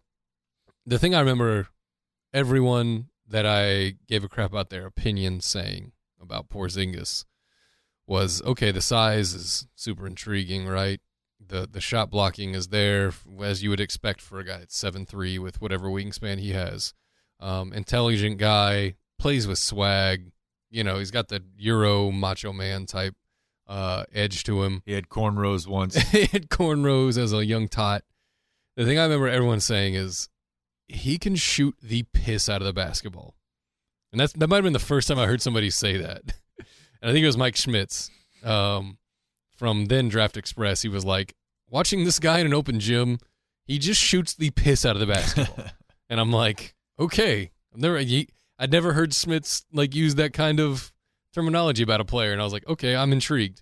C: the thing I remember everyone that I gave a crap about their opinion saying about Porzingis was okay, the size is super intriguing, right? The the shot blocking is there as you would expect for a guy at seven three with whatever wingspan he has. Um, intelligent guy, plays with swag. You know, he's got the Euro macho man type uh, edge to him.
D: He had cornrows once.
C: he had cornrows as a young tot. The thing I remember everyone saying is he can shoot the piss out of the basketball. And that's that might have been the first time I heard somebody say that. And I think it was Mike Schmitz um, from then Draft Express. He was like, watching this guy in an open gym, he just shoots the piss out of the basketball. and I'm like, okay. I've never, he, I'd never heard Schmitz like use that kind of terminology about a player. And I was like, okay, I'm intrigued.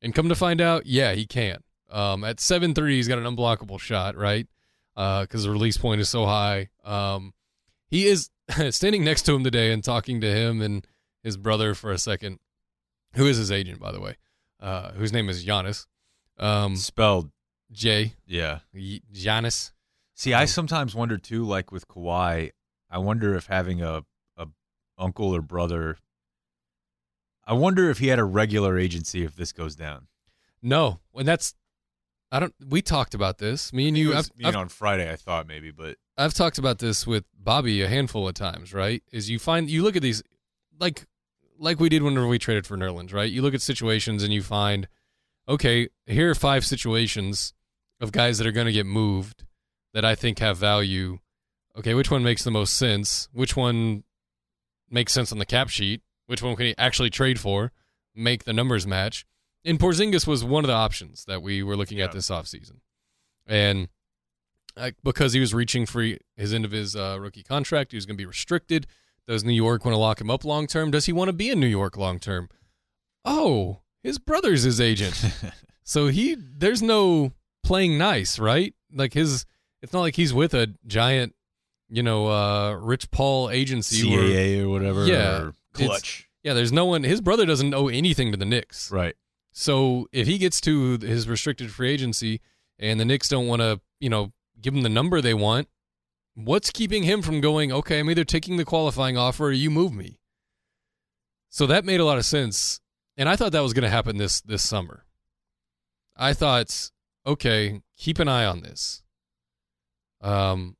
C: And come to find out, yeah, he can. Um, at seven three, he's got an unblockable shot, right? Because the release point is so high. Um, he is standing next to him today and talking to him and his brother for a second, who is his agent, by the way, uh, whose name is Janis. Um,
D: Spelled,
C: J.
D: yeah.
C: Y- Janis.
D: See, I sometimes wonder too, like with Kawhi, I wonder if having a, a uncle or brother, I wonder if he had a regular agency if this goes down.
C: No, and that's I don't. We talked about this. Me and you.
D: was,
C: I've,
D: you know, on Friday, I thought maybe, but
C: I've talked about this with Bobby a handful of times. Right? Is you find you look at these like like we did whenever we traded for Nerlens. Right? You look at situations and you find okay, here are five situations of guys that are going to get moved that I think have value. Okay, which one makes the most sense? Which one makes sense on the cap sheet? Which one can he actually trade for? make the numbers match. And Porzingis was one of the options that we were looking
D: Yeah.
C: at this offseason. And I, because he was reaching for his end of his uh, rookie contract, he was going to be restricted. Does New York want to lock him up long term? Does he want to be in New York long term? Oh, his brother's his agent. so he there's no playing nice, right? Like his it's not like he's with a giant, you know, uh Rich Paul agency
D: CAA or whatever.
C: Yeah,
D: or Klutch.
C: yeah, there's no one his brother doesn't owe anything to the Knicks.
D: Right.
C: So if he gets to his restricted free agency and the Knicks don't want to, you know, give him the number they want, what's keeping him from going, okay, I'm either taking the qualifying offer or you move me? So that made a lot of sense. And I thought that was going to happen this this summer. I thought, okay, keep an eye on this. Um,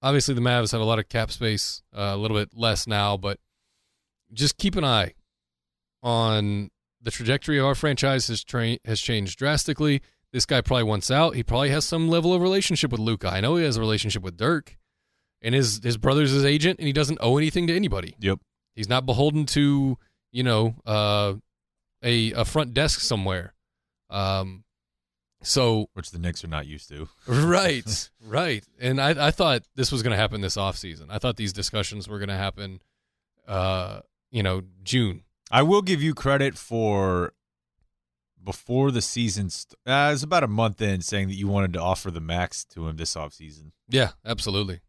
C: obviously the Mavs have a lot of cap space, uh, a little bit less now, but just keep an eye on the trajectory of our franchise has tra- has changed drastically. This guy probably wants out. He probably has some level of relationship with Luka. I know he has a relationship with Dirk, and his his brother's his agent, and he doesn't owe anything to anybody.
D: Yep.
C: He's not beholden to you know uh, a a front desk somewhere. Um, so
D: Which the Knicks are not used to.
C: right, right. And I, I thought this was going to happen this offseason. I thought these discussions were going to happen, uh, you know, June.
D: I will give you credit for before the season. St- uh, it was about a month in saying that you wanted to offer the max to him this offseason.
C: Yeah, absolutely,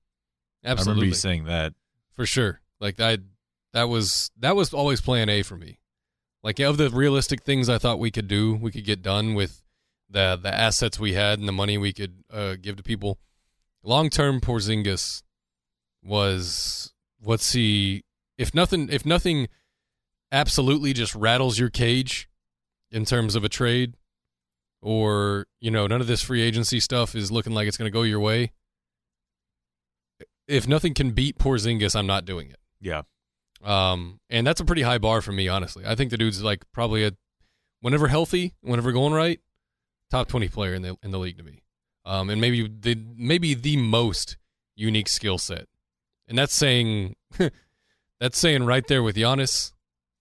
C: absolutely.
D: I remember you saying that.
C: for sure. Like that, that was that was always Plan A for me. Like of the realistic things I thought we could do, we could get done with the the assets we had and the money we could uh, give to people. Long term, Porzingis was what's he? If nothing, if nothing, absolutely just rattles your cage in terms of a trade, or you know, none of this free agency stuff is looking like it's going to go your way. If nothing can beat Porzingis, I'm not doing it.
D: Yeah.
C: Um, and that's a pretty high bar for me, honestly. I think the dude's like probably a, whenever healthy, whenever going right, top twenty player in the in the league to me. Um, and maybe the maybe the most unique skill set, and that's saying that's saying right there with Giannis.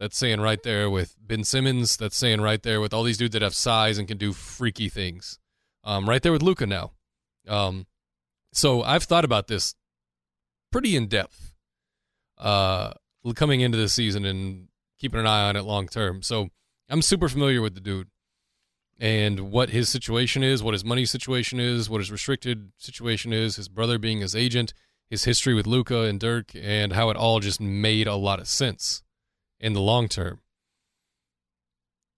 C: That's saying right there with Ben Simmons. That's saying right there with all these dudes that have size and can do freaky things. Um, right there with Luka now. Um, so I've thought about this pretty in depth. Uh, coming into the season and keeping an eye on it long term. So I'm super familiar with the dude and what his situation is, what his money situation is, what his restricted situation is, his brother being his agent, his history with Luka and Dirk, and how it all just made a lot of sense in the long term.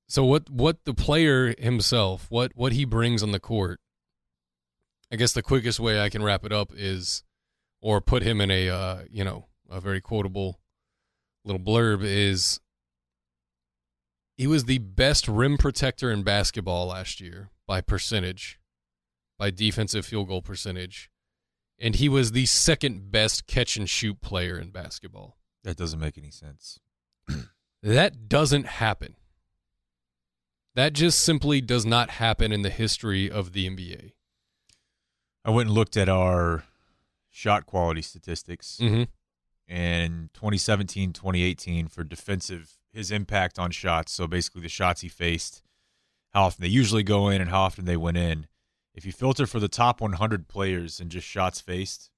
C: So what what the player himself, what what he brings on the court, I guess the quickest way I can wrap it up is or put him in a uh, you know, a very quotable little blurb is he was the best rim protector in basketball last year by percentage, by defensive field goal percentage, and he was the second best catch and shoot player in basketball.
D: That doesn't make any sense.
C: That doesn't happen. That just simply does not happen in the history of the NBA.
D: I went and looked at our shot quality statistics.
C: Mm-hmm.
D: and 2017 2018 for defensive his impact on shots so basically the shots he faced how often they usually go in and how often they went in if you filter for the top 100 players and just shots faced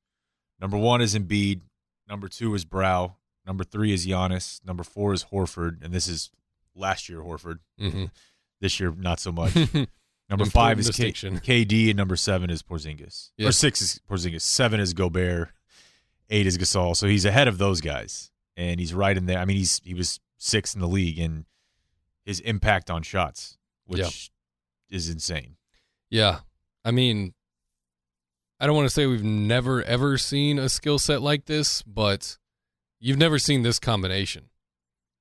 D: number one is Embiid number two is Brow number three is Giannis number four is Horford and this is last year Horford
C: Mm-hmm.
D: this year not so much number five is K- KD and number seven is Porzingis
C: Yeah.
D: or six is Porzingis seven is Gobert eight is Gasol. So he's ahead of those guys, and he's right in there. I mean, he's he was sixth in the league in his impact on shots, which
C: Yeah.
D: is insane.
C: Yeah. I mean, I don't want to say we've never ever seen a skill set like this, but you've never seen this combination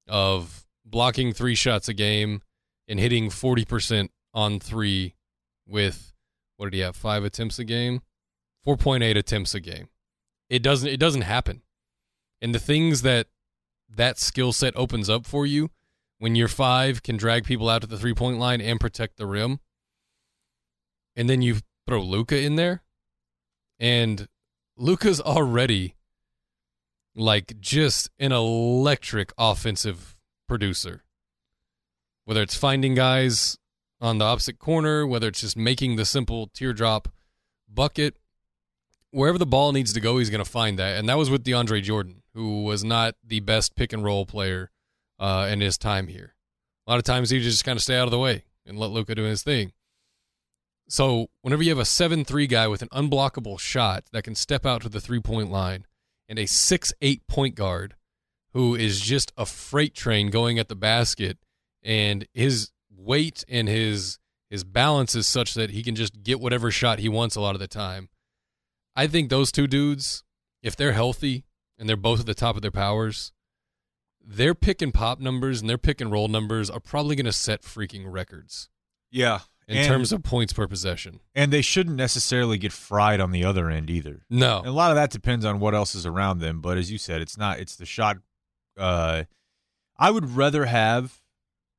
C: of blocking three shots a game and hitting 40% on three with what did he have? Five attempts a game? 4.8 attempts a game. It doesn't it doesn't happen. And the things that that skill set opens up for you when your five can drag people out to the three point line and protect the rim and then you throw Luka in there, and Luka's already like just an electric offensive producer. whether it's finding guys on the opposite corner, whether it's just making the simple teardrop bucket, wherever the ball needs to go, he's going to find that. And that was with DeAndre Jordan, who was not the best pick and roll player uh, in his time here. A lot of times he just kind of stay out of the way and let Luka do his thing. So whenever you have a seven-three guy with an unblockable shot that can step out to the three-point line and a six-eight point guard who is just a freight train going at the basket and his weight and his his balance is such that he can just get whatever shot he wants a lot of the time. I think those two dudes, if they're healthy and they're both at the top of their powers, their pick and pop numbers and their pick and roll numbers are probably going to set freaking records
D: Yeah.
C: in
D: and,
C: terms of points per possession.
D: and they shouldn't necessarily get fried on the other end either.
C: No.
D: And a lot of that depends on what else is around them. But as you said, it's not. It's the shot. Uh, I would rather have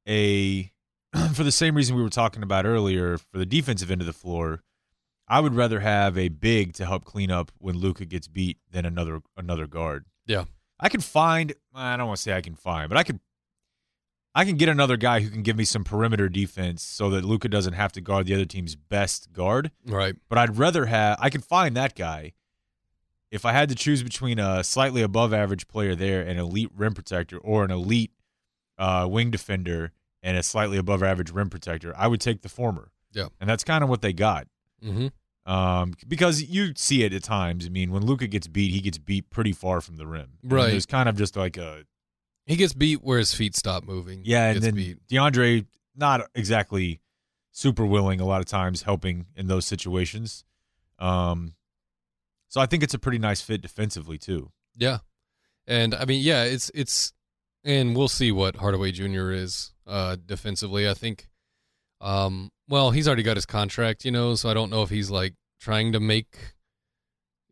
D: a, for the same reason we were talking about earlier, for the defensive end of the floor. I would rather have a big to help clean up when Luka gets beat than another another guard.
C: Yeah.
D: I can find. I don't want to say I can find, but I could. I can get another guy who can give me some perimeter defense so that Luka doesn't have to guard the other team's best guard
C: Right.
D: but I'd rather have I can find that guy. If I had to choose between a slightly above average player there, an elite rim protector, or an elite uh, wing defender and a slightly above average rim protector, I would take the former.
C: Yeah.
D: and that's kind of what they got.
C: Mm-hmm.
D: Um, because you see it at times. I mean, when Luka gets beat, he gets beat pretty far from the rim. And
C: Right.
D: There's kind of just like a
C: He gets beat where his feet stop moving.
D: yeah, and then
C: beat.
D: DeAndre not exactly super willing a lot of times helping in those situations. Um, so I think it's a pretty nice fit defensively too.
C: Yeah, and I mean, yeah, it's it's, and we'll see what Hardaway Jr. is uh, defensively. I think, um, well, he's already got his contract, you know, so I don't know if he's like trying to make,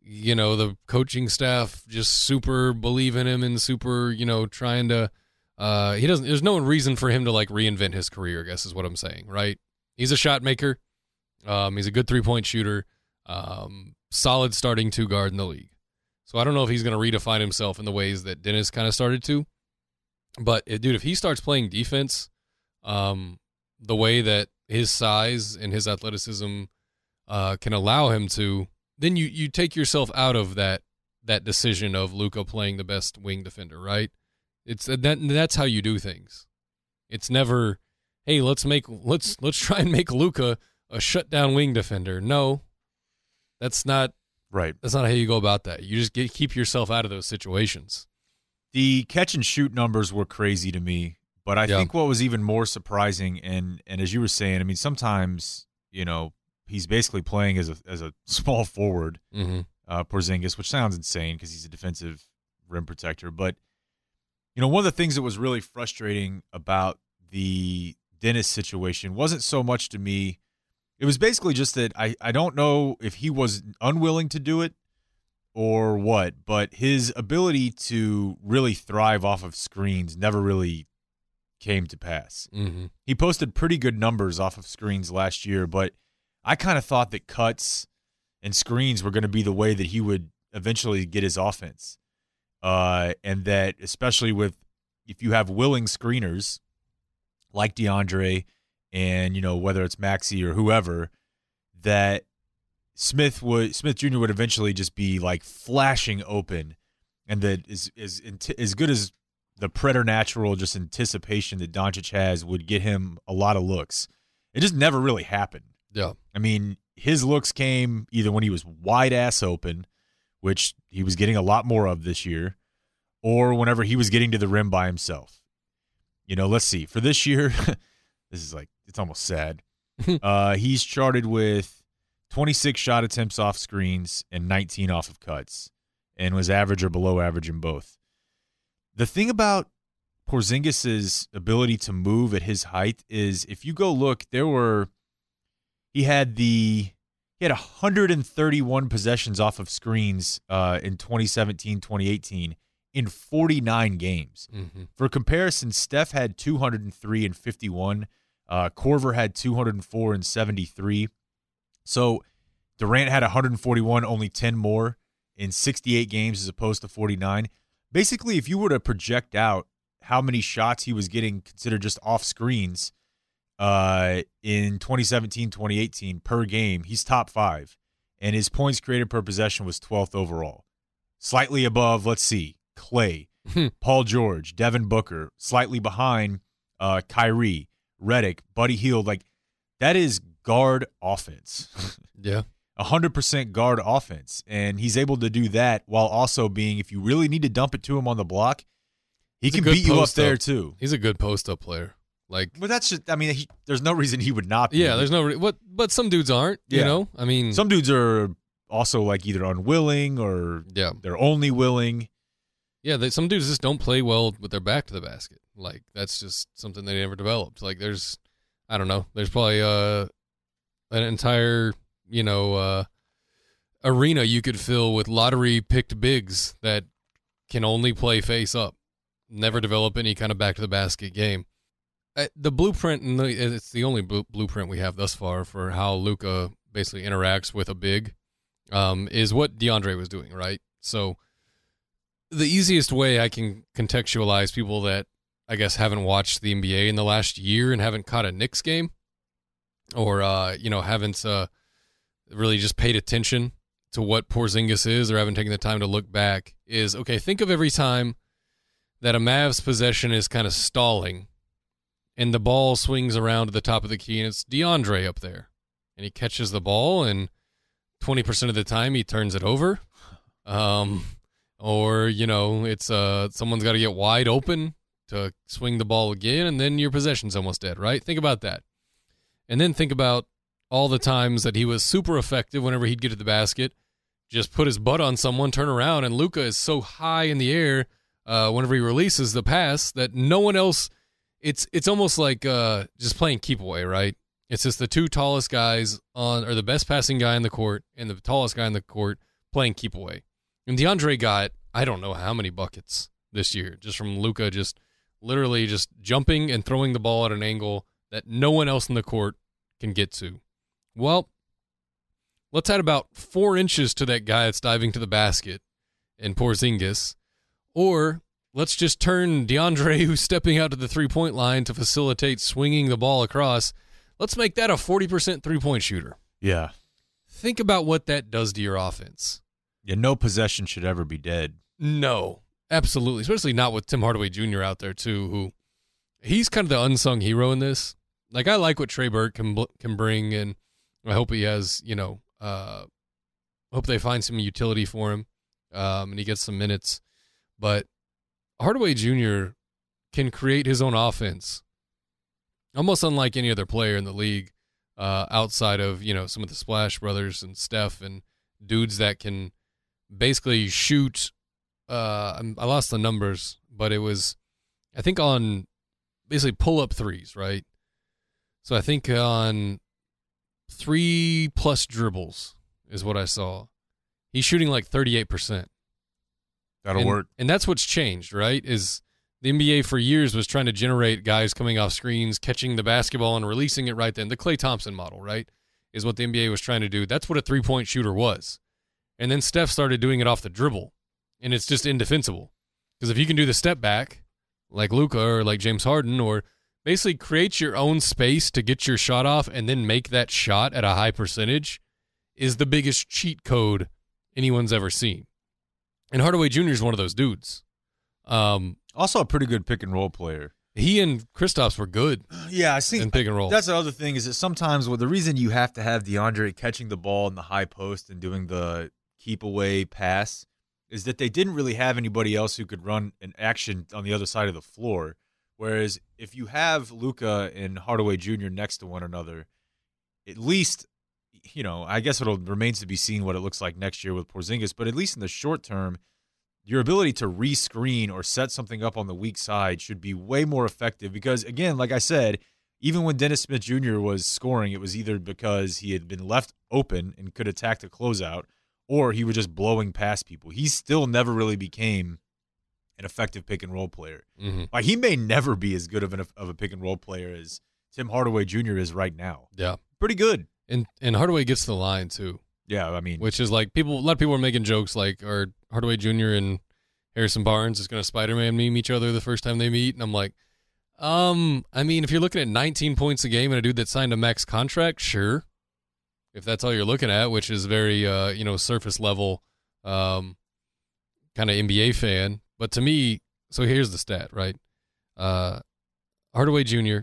C: you know, the coaching staff just super believe in him and super, you know, trying to. Uh, he doesn't. There's no reason for him to like reinvent his career. I guess is what I'm saying. Right? He's a shot maker. Um, he's a good three point shooter. Um, solid starting two guard in the league. So I don't know if he's going to redefine himself in the ways that Dennis kind of started to. But eh, dude, if he starts playing defense, um, the way that his size and his athleticism uh, can allow him to, then you you take yourself out of that that decision of Luka playing the best wing defender, right? It's that that's how you do things. It's never, hey, let's make let's let's try and make Luka a shutdown wing defender. No, that's not
D: Right.
C: that's not how you go about that. You just get, keep yourself out of those situations.
D: The catch and shoot numbers were crazy to me, but I
C: Yeah.
D: think what was even more surprising and and as you were saying, I mean, sometimes you know he's basically playing as a as a small forward,
C: Mm-hmm.
D: uh, Porzingis, which sounds insane because he's a defensive rim protector. But you know, one of the things that was really frustrating about the Dennis situation wasn't so much to me. It was basically just that I, I don't know if he was unwilling to do it or what, but his ability to really thrive off of screens never really came to pass.
C: Mm-hmm.
D: He posted pretty good numbers off of screens last year, but I kind of thought that cuts and screens were going to be the way that he would eventually get his offense. Uh, and that especially with if you have willing screeners like DeAndre and you know whether it's Maxi or whoever that Smith would Smith Jr. would eventually just be like flashing open and that is is as good as the preternatural just anticipation that Doncic has would get him a lot of looks. It just never really happened.
C: Yeah.
D: I mean, his looks came either when he was wide ass open, which he was getting a lot more of this year, or whenever he was getting to the rim by himself. You know, let's see. For this year, this is like it's almost sad. uh, he's charted with 26 shot attempts off screens and 19 off of cuts, and was average or below average in both. The thing about Porzingis's ability to move at his height is if you go look, there were he had the he had 131 possessions off of screens uh, in 2017 2018 in 49 games.
C: Mm-hmm.
D: for comparison steph had 203 and 51 uh, Korver had 204 and 73 so durant had 141 only 10 more in 68 games as opposed to 49 basically if you were to project out how many shots he was getting considered just off screens uh, in 2017, 2018 per game. He's top five, and his points created per possession was 12th overall. Slightly above, let's see, Klay, Paul George, Devin Booker, slightly behind uh, Kyrie, Redick, Buddy Hield. Like that is guard offense.
C: Yeah.
D: 100% guard offense. And he's able to do that while also being, if you really need to dump it to him on the block, he
C: He's
D: can beat you up
C: post
D: there too.
C: He's a good post up player. Like,
D: But that's just, I mean, he, there's no reason he would not be.
C: yeah, there's no re- what, but some dudes aren't. You know, I mean,
D: Some dudes are also like either unwilling or
C: yeah,
D: they're only willing.
C: yeah. They, some dudes just don't play well with their back to the basket. Like that's just something they never developed. Like there's, I don't know. There's probably uh an entire you know uh arena you could fill with lottery picked bigs that can only play face up, never develop any kind of back to the basket game. Uh, the blueprint, and it's the only blueprint we have thus far for how Luka basically interacts with a big, um, is what DeAndre was doing, right? So the easiest way I can contextualize people that I guess haven't watched the NBA in the last year and haven't caught a Knicks game, or uh, you know haven't uh, really just paid attention to what Porzingis is, or haven't taken the time to look back, is okay. Think of every time that a Mavs possession is kind of stalling, and the ball swings around to the top of the key, and it's DeAndre up there, and he catches the ball, and twenty percent of the time he turns it over. Um, or you know it's uh someone's got to get wide open to swing the ball again and then your possession's almost dead right think about that and then think about all the times that he was super effective whenever he'd get to the basket just put his butt on someone turn around and Luka is so high in the air uh whenever he releases the pass that no one else it's it's almost like uh just playing keep away right it's just the two tallest guys on or the best passing guy in the court and the tallest guy in the court playing keep away and DeAndre got I don't know how many buckets this year just from Luka just literally just jumping and throwing the ball at an angle that no one else in the court can get to. Well, let's add about four inches to that guy that's diving to the basket in Porzingis, or let's just turn DeAndre, who's stepping out to the three point line to facilitate swinging the ball across. Let's make that a 40% three point shooter.
D: Yeah.
C: Think about what that does to your offense.
D: Yeah. No possession should ever be dead.
C: No, absolutely. Especially not with Tim Hardaway Jr. out there too, who he's kind of the unsung hero in this. Like I like what Trey Burke can can bring, and I hope he has you know, uh, hope they find some utility for him, um, and he gets some minutes. But Hardaway Jr. can create his own offense, almost unlike any other player in the league, uh, outside of you know some of the Splash Brothers and Steph and dudes that can basically shoot uh I lost the numbers, but it was I think on basically pull up threes, right? So I think on three plus dribbles is what I saw. He's shooting like 38%.
D: That'll
C: and,
D: work.
C: And that's what's changed, right? Is the NBA for years was trying to generate guys coming off screens, catching the basketball and releasing it right then. The Klay Thompson model, right? Is what the NBA was trying to do. That's what a three point shooter was. And then Steph started doing it off the dribble. And it's just indefensible. Because if you can do the step back, like Luka or like James Harden, or basically create your own space to get your shot off and then make that shot at a high percentage, is the biggest cheat code anyone's ever seen. And Hardaway Jr. is one of those dudes. Um,
D: Also, a pretty good pick and roll player.
C: he and Kristaps were good
D: Yeah, I think
C: in pick and roll.
D: That's the other thing is that sometimes well, the reason you have to have DeAndre catching the ball in the high post and doing the keep away pass is that they didn't really have anybody else who could run an action on the other side of the floor. Whereas if you have Luka and Hardaway Jr. next to one another, at least you know, I guess it'll remains to be seen what it looks like next year with Porzingis, but at least in the short term, your ability to re-screen or set something up on the weak side should be way more effective because again, like I said, even when Dennis Smith Jr. was scoring, it was either because he had been left open and could attack the closeout, or he was just blowing past people. He still never really became an effective pick and roll player.
C: hmm
D: Like he may never be as good of an of a pick and roll player as Tim Hardaway Jr. is right now.
C: Yeah,
D: Pretty good.
C: and and Hardaway gets the line too,
D: Yeah, I mean,
C: which is like people. A lot of people are making jokes like, "Are Hardaway Jr. and Harrison Barnes is going to Spider-Man meme each other the first time they meet, and I'm like, um, I mean, if you're looking at 19 points a game and a dude that signed a max contract, sure. If that's all you're looking at, which is very, uh, you know, surface level, um, kind of NBA fan. But to me, so here's the stat, right? Uh, Hardaway Jr.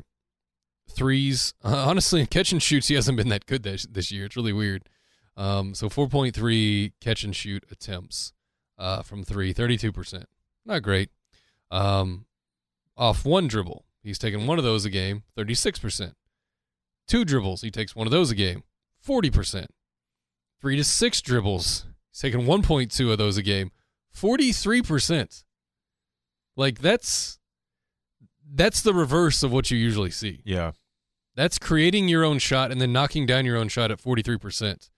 C: threes. Uh, honestly, catch and shoots, he hasn't been that good this this year. It's really weird. Um, so 4.3 catch and shoot attempts uh, from three, 32%. Not great. Um, off one dribble, he's taken one of those a game, 36%. Two dribbles, he takes one of those a game, 40%. Three to six dribbles, he's taken 1.2 of those a game, 43%. Like that's that's the reverse of what you usually see.
D: Yeah.
C: That's creating your own shot and then knocking down your own shot at 43%.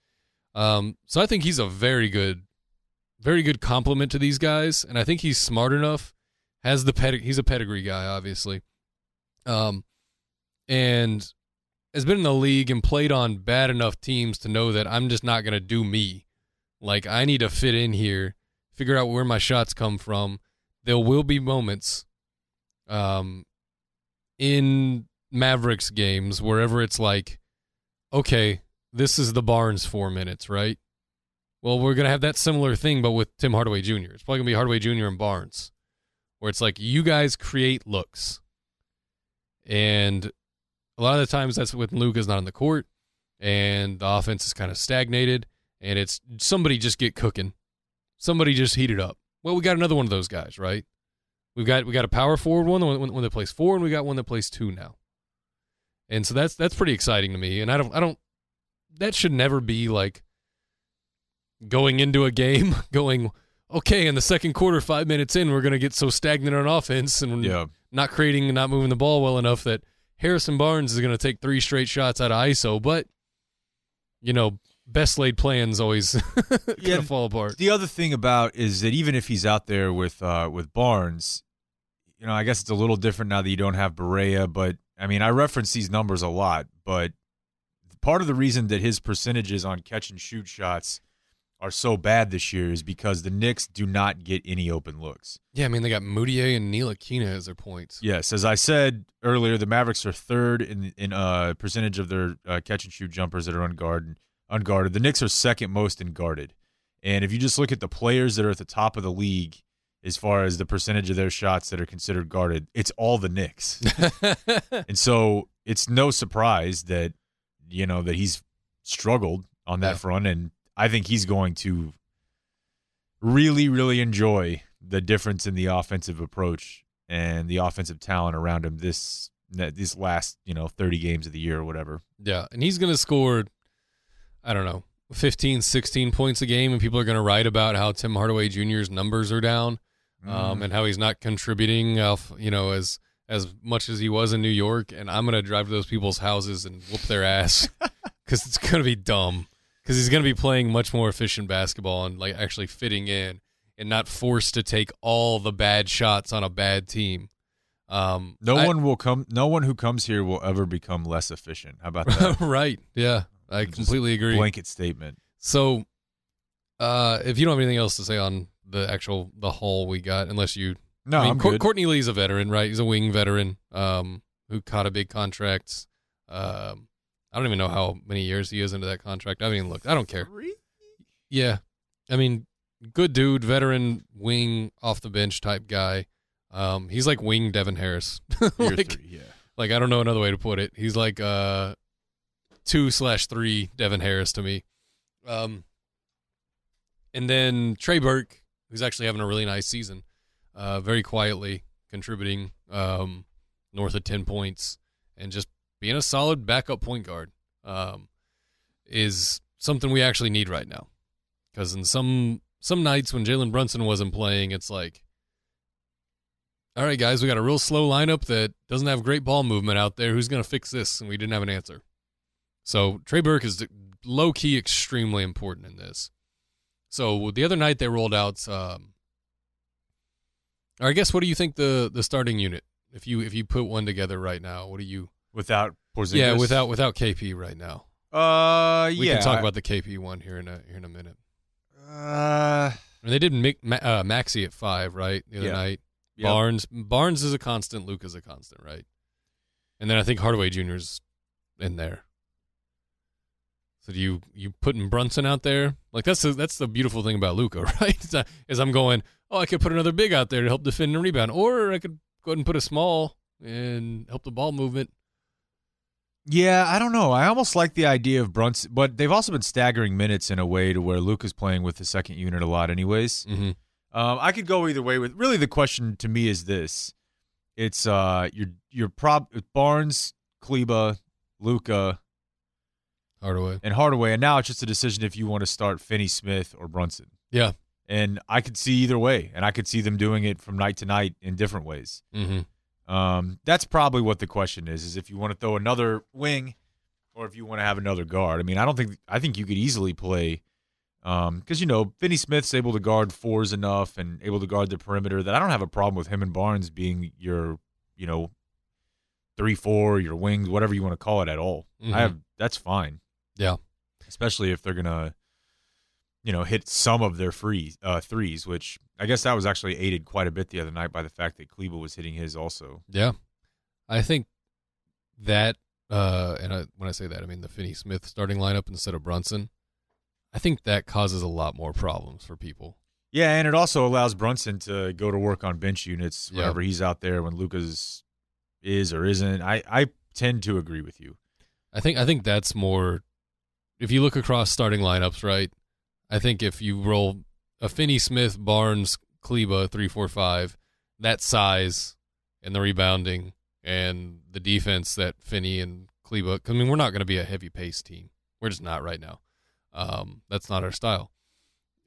C: Um, so I think he's a very good, very good compliment to these guys, and I think he's smart enough. Has the pedig- he's a pedigree guy, obviously, um, and has been in the league and played on bad enough teams to know that I'm just not gonna do me. Like I need to fit in here, figure out where my shots come from. There will be moments, um, in Mavericks games wherever it's like, okay, this is the Barnes four minutes, right? Well, we're gonna have that similar thing, but with Tim Hardaway Jr. It's probably gonna be Hardaway Jr. and Barnes, where it's like you guys create looks, and a lot of the times that's when Luka's not on the court, and the offense is kind of stagnated, and it's somebody just get cooking, somebody just heat it up. Well, we got another one of those guys, right? We've got we got a power forward one, one, one that plays four, and we got one that plays two now, and so that's that's pretty exciting to me. And I don't I don't that should never be like going into a game going okay in the second quarter five minutes in we're going to get so stagnant on offense and
D: Yeah.
C: not creating and not moving the ball well enough that harrison barnes is going to take three straight shots out of iso but you know best laid plans always
D: Yeah,
C: fall apart
D: The other thing about is that even if he's out there with uh, with Barnes, you know, I guess it's a little different now that you don't have Barea. But I mean, I reference these numbers a lot. But part of the reason that his percentages on catch and shoot shots are so bad this year is because the Knicks do not get any open looks.
C: yeah i mean they got Mudiay and Ntilikina as their points
D: Yes, as I said earlier, the Mavericks are third in in uh, percentage of their uh, catch and shoot jumpers that are unguarded. Unguarded. The Knicks are second most in guarded. And if you just look at the players that are at the top of the league, as far as the percentage of their shots that are considered guarded, it's all the Knicks. and so it's no surprise that you know that he's struggled on that
C: Yeah.
D: front, and I think he's going to really, really enjoy the difference in the offensive approach and the offensive talent around him this this last you know 30 games of the year or whatever.
C: Yeah, and he's going to score, I don't know, 15, 16 points a game, and people are going to write about how Tim Hardaway Jr.'s numbers are down, um, and how he's not contributing, uh, f- you know, as as much as he was in New York. And I'm going to drive to those people's houses and whoop their ass because it's going to be dumb. Because he's going to be playing much more efficient basketball and like actually fitting in and not forced to take all the bad shots on a bad team. Um,
D: No
C: I-
D: one will come. No one who comes here will ever become less efficient. How about that?
C: right? Yeah, I
D: Just
C: completely agree.
D: Blanket statement.
C: So, uh, if you don't have anything else to say on the actual the haul we got, unless you,
D: No,
C: I mean,
D: I'm
C: Cour-
D: good.
C: Courtney Lee's a veteran, right? He's a wing veteran, um, who caught a big contract. Um, I don't even know how many years he is into that contract. I mean, look, I don't care. Yeah, I mean, good dude, veteran wing off the bench type guy. Um, he's like wing Devin Harris. Like,
D: three, yeah.
C: like I don't know another way to put it. He's like uh two slash three Devin Harris to me. Um and then Trey Burke, who's actually having a really nice season, uh very quietly contributing um north of ten points and just being a solid backup point guard um is something we actually need right now. Because in some some nights when Jalen Brunson wasn't playing, it's like all right, guys, we got a real slow lineup that doesn't have great ball movement out there. Who's going to fix this? And we didn't have an answer. So Trey Burke is low key extremely important in this. So the other night they rolled out. Um, or I guess what do you think the the starting unit? If you if you put one together right now, what do you?
D: Without Porzingis.
C: Yeah, without without KP right now.
D: Uh,
C: We
D: yeah.
C: can talk about the KP one here in a here in a minute.
D: Uh,
C: And they did make Ma- uh, Maxi at five, right? The other
D: Yeah.
C: night.
D: Yep.
C: Barnes Barnes is a constant. Luke is a constant, right? And then I think Hardaway Jr.'s in there. So do you you putting Brunson out there? Like that's the, that's the beautiful thing about Luka, right? Is I'm going, oh, I could put another big out there to help defend and rebound, or I could go ahead and put a small and help the ball movement.
D: Yeah, I don't know. I almost like the idea of Brunson, but they've also been staggering minutes in a way to where Luke is playing with the second unit a lot, anyways.
C: Mm-hmm.
D: Um, I could go either way with. Really, the question to me is this: It's uh, your your prop Barnes, Kleber, Luka,
C: Hardaway.
D: and Hardaway, and now it's just a decision if you want to start Finney Smith or Brunson.
C: Yeah.
D: And I could see either way, and I could see them doing it from night to night in different ways.
C: Mm-hmm.
D: Um, that's probably what the question is: is if you want to throw another wing, or if you want to have another guard. I mean, I don't think I think you could easily play, um, because you know Finney Smith's able to guard fours enough and able to guard the perimeter that I don't have a problem with him and Barnes being your, you know, three four, your wings, whatever you want to call it at all.
C: Mhm.
D: I have that's fine.
C: Yeah.
D: especially if they're gonna, you know, hit some of their free uh, threes, which I guess that was actually aided quite a bit the other night by the fact that Kleber was hitting his also.
C: Yeah, I think that, uh, and I, when I say that, I mean the Finney Smith starting lineup instead of Brunson. I think that causes a lot more problems for people.
D: Yeah, and it also allows Brunson to go to work on bench units whenever he's out there when Lucas is or isn't. I, I tend to agree with you.
C: I think I think that's more. If you look across starting lineups, right? I think if you roll a Finney Smith, Barnes, Kleber, three, four, five, that size and the rebounding and the defense that Finney and Kleber. I mean, we're not going to be a heavy pace team. We're just not right now. Um, that's not our style.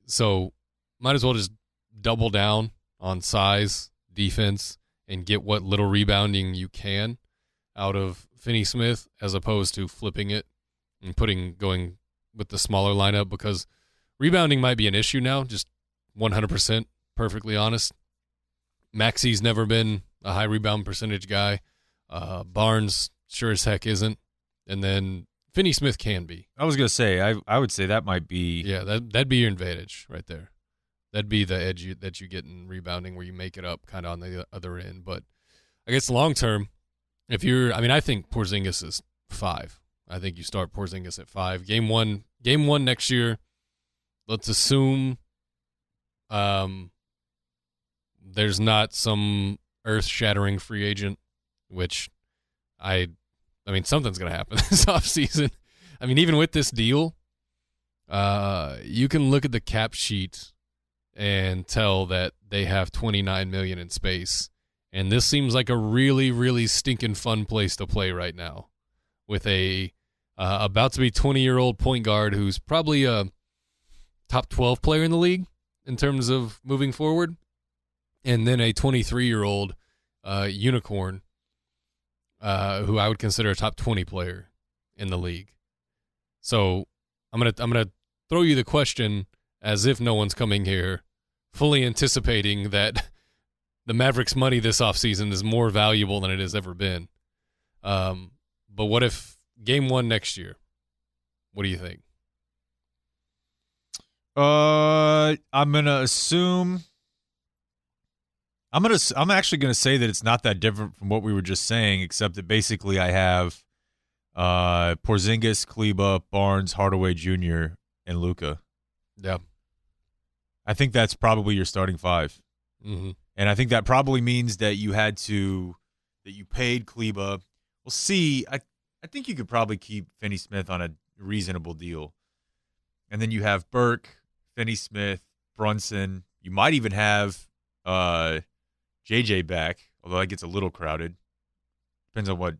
C: So might as well just double down on size, defense, and get what little rebounding you can out of Finney Smith as opposed to flipping it and putting going with the smaller lineup because rebounding might be an issue now, just 100% perfectly honest. Maxi's never been a high rebound percentage guy. Uh, Barnes sure as heck isn't. And then Finney Smith can be.
D: I was gonna say I I would say that might be
C: Yeah, that that'd be your advantage right there. That'd be the edge you, that you get in rebounding where you make it up kind of on the other end. But I guess long term, if you're, I mean, I think Porzingis is five. I think you start Porzingis at five. Game one, game one next year. Let's assume, um, there's not some earth-shattering free agent, which I, I mean, something's gonna happen this offseason. I mean, even with this deal, uh, you can look at the cap sheet and tell that they have 29 million in space. And this seems like a really, really stinking fun place to play right now, with a uh, about to be 20 year old point guard who's probably a top 12 player in the league in terms of moving forward, and then a 23 year old uh, unicorn uh, who I would consider a top 20 player in the league. So I'm gonna I'm gonna throw you the question as if no one's coming here, fully anticipating that the Mavericks' money this offseason is more valuable than it has ever been. Um, but what if game one next year? What do you think?
D: Uh, I'm gonna assume. I'm gonna. I'm actually gonna say that it's not that different from what we were just saying, except that basically I have, uh, Porzingis, Kleber, Barnes, Hardaway Jr., and Luka.
C: Yeah.
D: I think that's probably your starting five,
C: hmm
D: and I think that probably means that you had to, that you paid Kleber. We'll see. I I think you could probably keep Finney Smith on a reasonable deal, and then you have Burke, Finney Smith, Brunson. You might even have uh, JJ back, although that gets a little crowded. Depends on what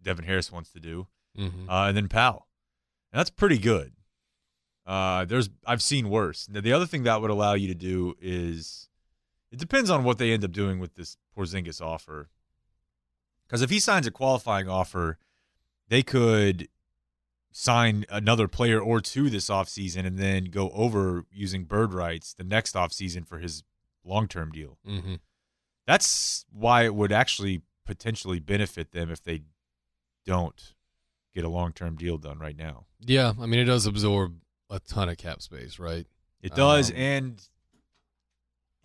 D: Devin Harris wants to do,
C: hmm
D: uh, and then Powell. And that's pretty good. Uh, there's I've seen worse. Now, the other thing that would allow you to do is it depends on what they end up doing with this Porzingis offer. Because if he signs a qualifying offer, they could sign another player or two this offseason and then go over using bird rights the next offseason for his long term deal.
C: hmm
D: That's why it would actually potentially benefit them if they don't get a long term deal done right now.
C: Yeah, I mean it does absorb a ton of cap space, right?
D: It does,
C: Um,
D: and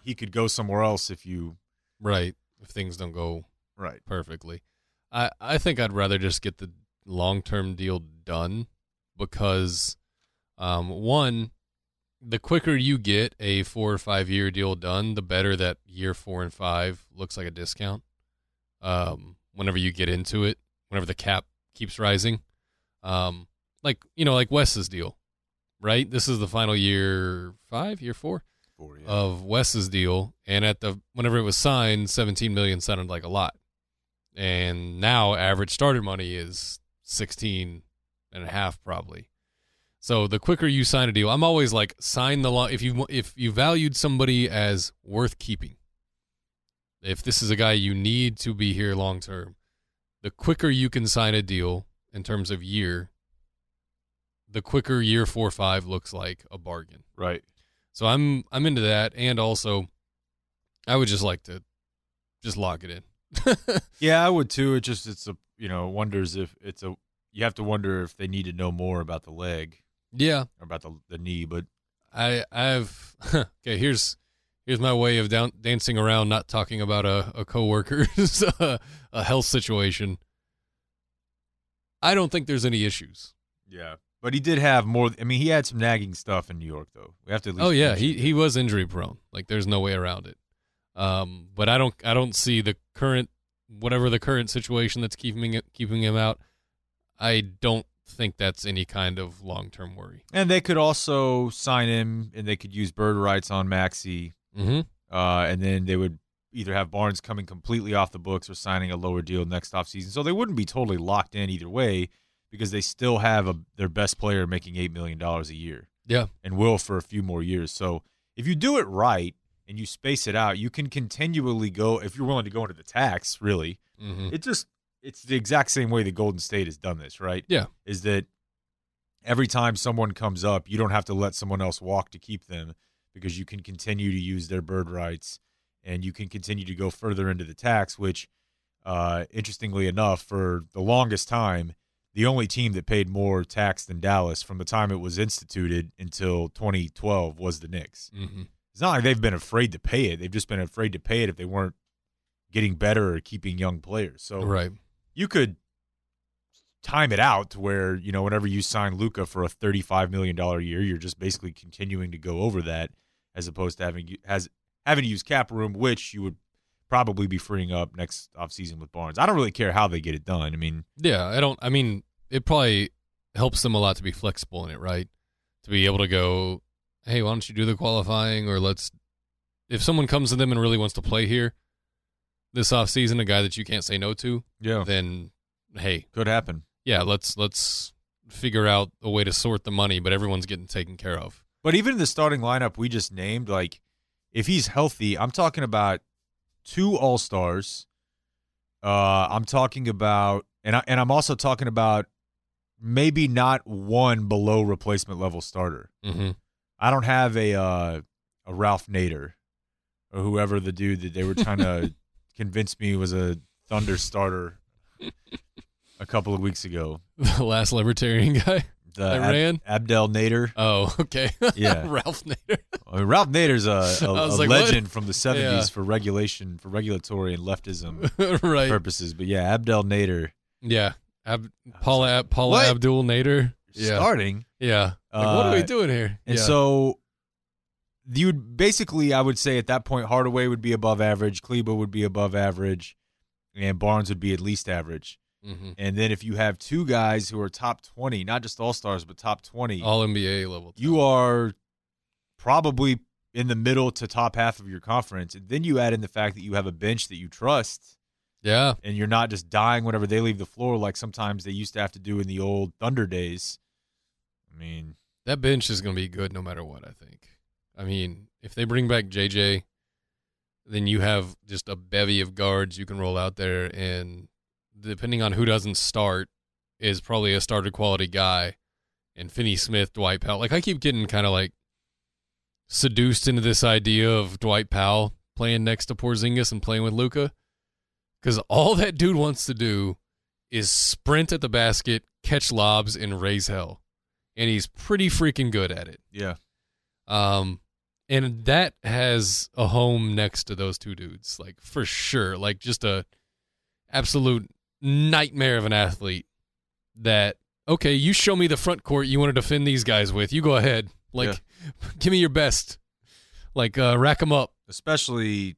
D: he could go somewhere else if you
C: right if things don't go
D: right.
C: perfectly. I I think I'd rather just get the long term deal done because um, one, the quicker you get a four or five year deal done, the better that year four and five looks like a discount. Um, whenever you get into it, whenever the cap keeps rising, um, like you know, like Wes's deal, right? This is the final year five, year four
D: For you.
C: of Wes's deal, and at the whenever it was signed, seventeen million sounded like a lot, and now average starter money is sixteen and a half probably. So the quicker you sign a deal, I'm always like sign the law if you if you valued somebody as worth keeping. If this is a guy you need to be here long term, the quicker you can sign a deal in terms of year, the quicker year four five looks like a bargain.
D: right.
C: So I'm I'm into that, and also, I would just like to just lock it in.
D: Yeah, I would too. It just it's a you know wonders if it's a you have to wonder if they need to know more about the leg
C: yeah,
D: or about the the knee, but
C: I I've okay. Here's here's my way of down, dancing around, not talking about a a coworker's uh, a health situation. I don't think there's any issues.
D: yeah. But he did have more. I mean, he had some nagging stuff in New York, though. We have to. At least
C: Oh yeah, he he was injury prone. Like there's no way around it. Um, but I don't I don't see the current whatever the current situation that's keeping it, keeping him out. I don't think that's any kind of long term worry.
D: And they could also sign him, and they could use bird rights on Maxi,
C: Mm-hmm.
D: uh, and then they would either have Barnes coming completely off the books or signing a lower deal next offseason. So they wouldn't be totally locked in either way because they still have a, their best player making $8 million a year
C: Yeah.
D: and will for a few more years. So if you do it right and you space it out, you can continually go, if you're willing to go into the tax, really.
C: Mm-hmm.
D: It just, it's the exact same way that Golden State has done this, right?
C: Yeah.
D: Is that every time someone comes up, you don't have to let someone else walk to keep them because you can continue to use their bird rights and you can continue to go further into the tax, which, uh, interestingly enough, for the longest time, the only team that paid more tax than Dallas from the time it was instituted until 2012 was the Knicks.
C: Mm-hmm.
D: It's not like they've been afraid to pay it. They've just been afraid to pay it if they weren't getting better or keeping young players. So
C: Right.
D: you could time it out to where you know whenever you sign Luka for a thirty-five million dollar year, you're just basically continuing to go over that, as opposed to having has having to use cap room, which you would probably be freeing up next offseason with Barnes. I don't really care how they get it done. I mean,
C: Yeah. I don't. I mean, it probably helps them a lot to be flexible in it, right? To be able to go, hey, why don't you do the qualifying, or let's. If someone comes to them and really wants to play here this off season, a guy that you can't say no to,
D: yeah,
C: then hey,
D: could happen.
C: yeah, let's let's figure out a way to sort the money, but everyone's getting taken care of.
D: But even in the starting lineup we just named, like if he's healthy, I'm talking about two All Stars. Uh, I'm talking about, and I, and I'm also talking about maybe not one below replacement level starter.
C: Mm-hmm.
D: I don't have a uh, a Ralph Nader or whoever the dude that they were trying to convince me was a Thunder starter a couple of weeks ago.
C: The last libertarian guy.
D: The
C: That
D: Ab-
C: ran?
D: Abdel Nader.
C: Oh, okay.
D: Yeah.
C: Ralph Nader.
D: I mean, Ralph Nader's a, a, a
C: like, what?
D: legend from the 70s
C: Yeah.
D: for regulation, for regulatory and leftism
C: right.
D: purposes. But yeah, Abdel Nader
C: Yeah. Ab- Paula Paula
D: What?
C: Abdul Nader. Yeah.
D: starting.
C: Yeah. Like, what are we
D: Uh,
C: doing here?
D: And
C: yeah.
D: so you would basically, I would say at that point, Hardaway would be above average, Kleber would be above average, and Barnes would be at least average.
C: hmm
D: And then if you have two guys who are top 20, not just all stars, but top 20,
C: all NBA level.
D: you are probably in the middle to top half of your conference. And then you add in the fact that you have a bench that you trust
C: Yeah.
D: and you're not just dying whenever they leave the floor like sometimes they used to have to do in the old Thunder days. I mean,
C: That bench is going to be good no matter what, I think. I mean, if they bring back JJ, then you have just a bevy of guards you can roll out there. And depending on who doesn't start, is probably a starter quality guy. And Finney Smith, Dwight Powell. Like, I keep getting kind of like seduced into this idea of Dwight Powell playing next to Porzingis and playing with Luka. Because all that dude wants to do is sprint at the basket, catch lobs, and raise hell. And he's pretty freaking good at it.
D: yeah.
C: Um, and that has a home next to those two dudes, like for sure. Like just a absolute nightmare of an athlete. That okay, you show me the front court you want to defend these guys with. You go ahead. Like, give me your best. Like, uh, rack them up.
D: Especially,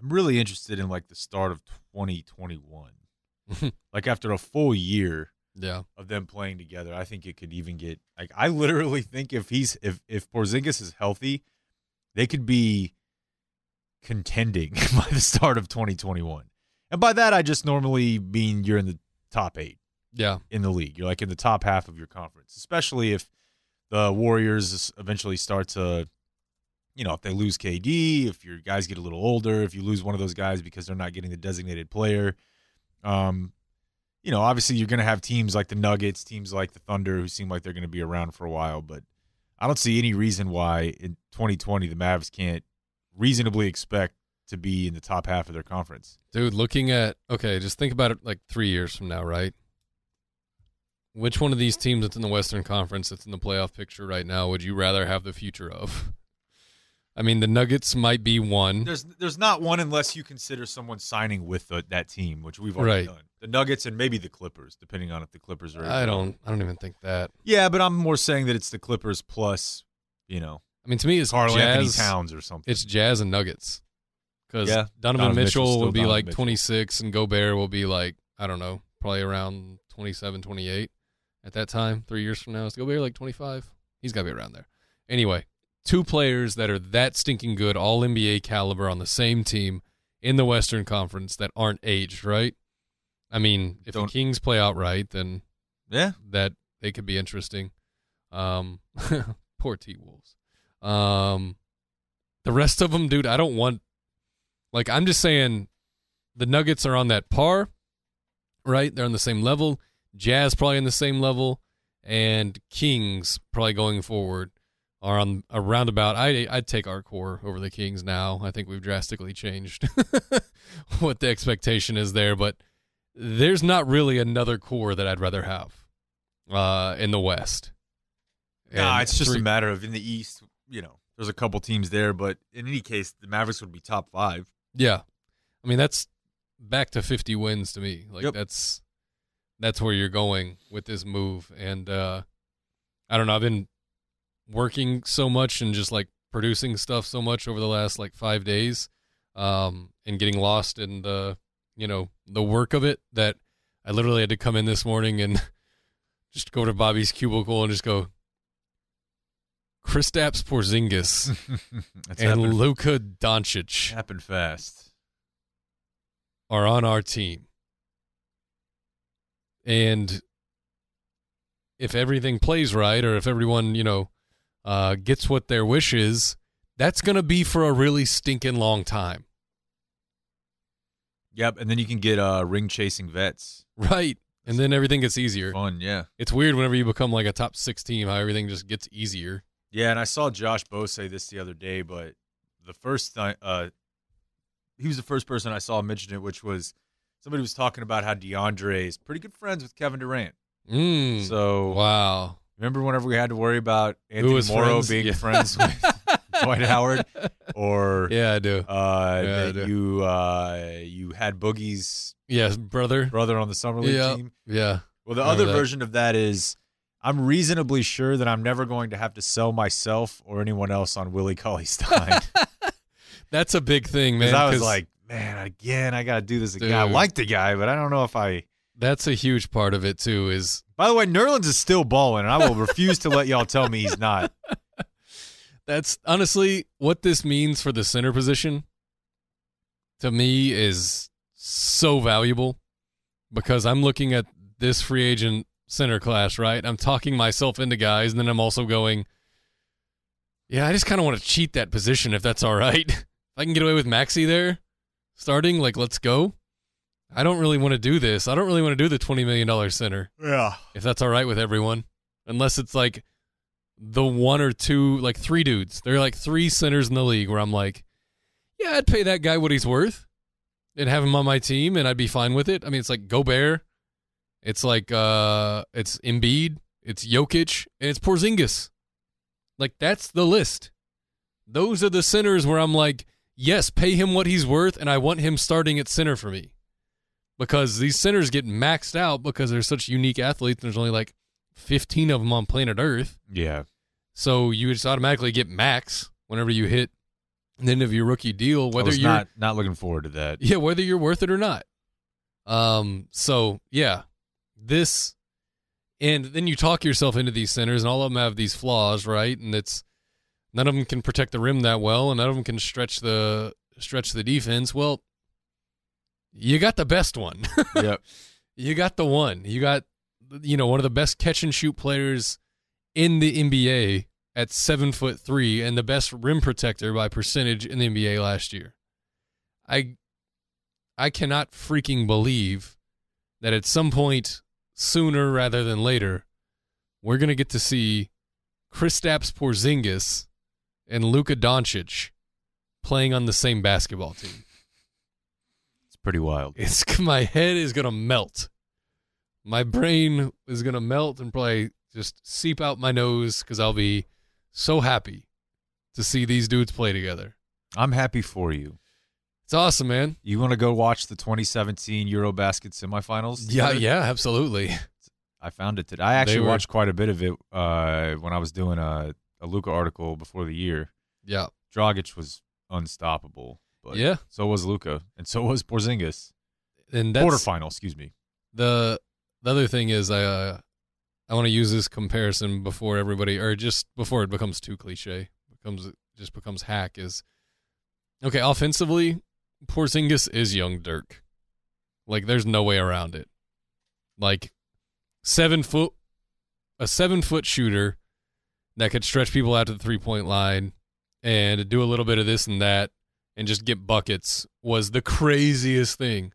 D: I'm really interested in like the start of 2021. like after a full year
C: Yeah.
D: of them playing together, I think it could even get like I literally think if he's if if Porzingis is healthy, they could be contending by the start of 2021. And by that I just normally mean you're in the top 8
C: Yeah.
D: in the league. You're like in the top half of your conference, especially if the Warriors eventually start to, you know, if they lose KD, if your guys get a little older, if you lose one of those guys because they're not getting the designated player. Um, you know, obviously you're going to have teams like the Nuggets, teams like the Thunder who seem like they're going to be around for a while, but I don't see any reason why in 2020 the Mavs can't reasonably expect to be in the top half of their conference.
C: Dude, looking at okay, just think about it like three years from now, right? Which one of these teams that's in the Western Conference that's in the playoff picture right now would you rather have the future of? I mean, the Nuggets might be one.
D: There's there's not one unless you consider someone signing with the, that team, which we've already
C: Right.
D: done. The Nuggets and maybe the Clippers, depending on if the Clippers are.
C: I don't. I don't even think that.
D: Yeah, but I'm more saying that it's the Clippers plus, you know,
C: I mean, to me, it's
D: Karl-Anthony
C: Jazz.
D: Towns or something.
C: It's Jazz and Nuggets. Because
D: Yeah,
C: Donovan,
D: Donovan
C: Mitchell will be
D: Donovan
C: like
D: Mitchell.
C: 26, and Gobert will be like I don't know, probably around 27, 28 at that time. Three years from now, is Gobert like 25? He's got to be around there. Anyway, two players that are that stinking good, all NBA caliber on the same team in the Western Conference that aren't aged, right? I mean, if
D: Don't-
C: the Kings play out right, then
D: yeah,
C: that they could be interesting. Um, poor T Wolves. Um, the rest of them, dude, I don't want. Like, I'm just saying, the Nuggets are on that par, right? They're on the same level. Jazz probably on the same level, and Kings probably going forward are on a roundabout. I I'd take our core over the Kings now. I think we've drastically changed what the expectation is there, but there's not really another core that I'd rather have uh, in the West.
D: nah, it's just
C: three-
D: a matter of in the East. You know, there's a couple teams there, but in any case, the Mavericks would be top five.
C: yeah. I mean, that's back to 50 wins to me. Like
D: Yep.
C: that's that's where you're going with this move, and uh, I don't know. I've been working so much and just like producing stuff so much over the last like five days, um, and getting lost in the you know the work of it that I literally had to come in this morning and just go to Bobby's cubicle and just go. Kristaps Porzingis and
D: happened,
C: Luka Doncic
D: happened fast.
C: are on our team. And if everything plays right or if everyone, you know, uh, gets what their wish is, that's going to be for a really stinking long time.
D: Yep, and then you can get uh, ring chasing vets.
C: Right. And then everything gets easier.
D: Fun, yeah.
C: It's weird whenever you become like a top six team, how everything just gets easier.
D: Yeah, and I saw Josh Bowe say this the other day, but the first time, uh, he was the first person I saw mention it, which was somebody was talking about how DeAndre is pretty good friends with Kevin Durant.
C: Mm.
D: So
C: wow.
D: remember whenever we had to worry about Anthony Morrow
C: friends?
D: being
C: Yeah.
D: friends with Dwight Howard, or
C: Yeah, I do.
D: uh,
C: Yeah, I do.
D: you uh, you had Boogie's
C: Yes, brother.
D: brother on the summer league
C: Yeah.
D: team.
C: Yeah.
D: Well, the
C: Remember
D: other
C: that.
D: version of that is I'm reasonably sure that I'm never going to have to sell myself or anyone else on Willie Cauley Stein.
C: That's a big thing, man.
D: I was like, man, again, I got to do this again. I like the guy, but I don't know if I.
C: that's a huge part of it too. Is
D: By the way, Nerlens is still balling, and I will refuse to let y'all tell me he's not.
C: That's honestly what this means for the center position to me is so valuable because I'm looking at this free agent center class, right? I'm talking myself into guys, and then I'm also going, yeah, I just kind of want to cheat that position if that's all right. if I can get away with Maxi there starting, like, let's go. I don't really want to do this. I don't really want to do the $20 million center
D: Yeah.
C: if that's all right with everyone. Unless it's like the one or two, like three dudes. There are like three centers in the league where I'm like, yeah, I'd pay that guy what he's worth and have him on my team and I'd be fine with it. I mean, it's like Gobert. It's like, uh, it's Embiid. It's Jokic and it's Porzingis. Like that's the list. Those are the centers where I'm like, yes, pay him what he's worth, and I want him starting at center for me. Because these centers get maxed out because they're such unique athletes. There's only like 15 of them on planet Earth.
D: Yeah.
C: So you just automatically get max whenever you hit the end of your rookie deal, whether you're
D: not not looking forward to that.
C: yeah, whether you're worth it or not. Um, so yeah, this, and then you talk yourself into these centers, and all of them have these flaws, right? And it's none of them can protect the rim that well, and none of them can stretch the stretch the defense. Well, you got the best one.
D: yep.
C: you got the one. You got you know one of the best catch and shoot players in the NBA at seven foot three, and the best rim protector by percentage in the NBA last year. I I cannot freaking believe that at some point sooner rather than later, we're gonna get to see Kristaps Porzingis and Luka Doncic playing on the same basketball team.
D: It's pretty wild.
C: It's my head is gonna melt. My brain is gonna melt and probably just seep out my nose because I'll be so happy to see these dudes play together.
D: I'm happy for you.
C: It's awesome, man.
D: You want to go watch the 2017 EuroBasket semifinals?
C: Yeah, yeah, absolutely.
D: I found it today. I actually
C: were-
D: watched quite a bit of it uh, when I was doing a, a Luka article before the year.
C: Yeah,
D: Dragic was unstoppable. But
C: yeah,
D: So was Luka, and so was Porzingis.
C: and that's
D: Quarterfinal, excuse me.
C: the the other thing is I uh, I want to use this comparison before everybody or just before it becomes too cliche becomes just becomes hack is okay offensively Porzingis is young Dirk. Like there's no way around it. Like seven foot a seven foot shooter that could stretch people out to the three point line and do a little bit of this and that and just get buckets was the craziest thing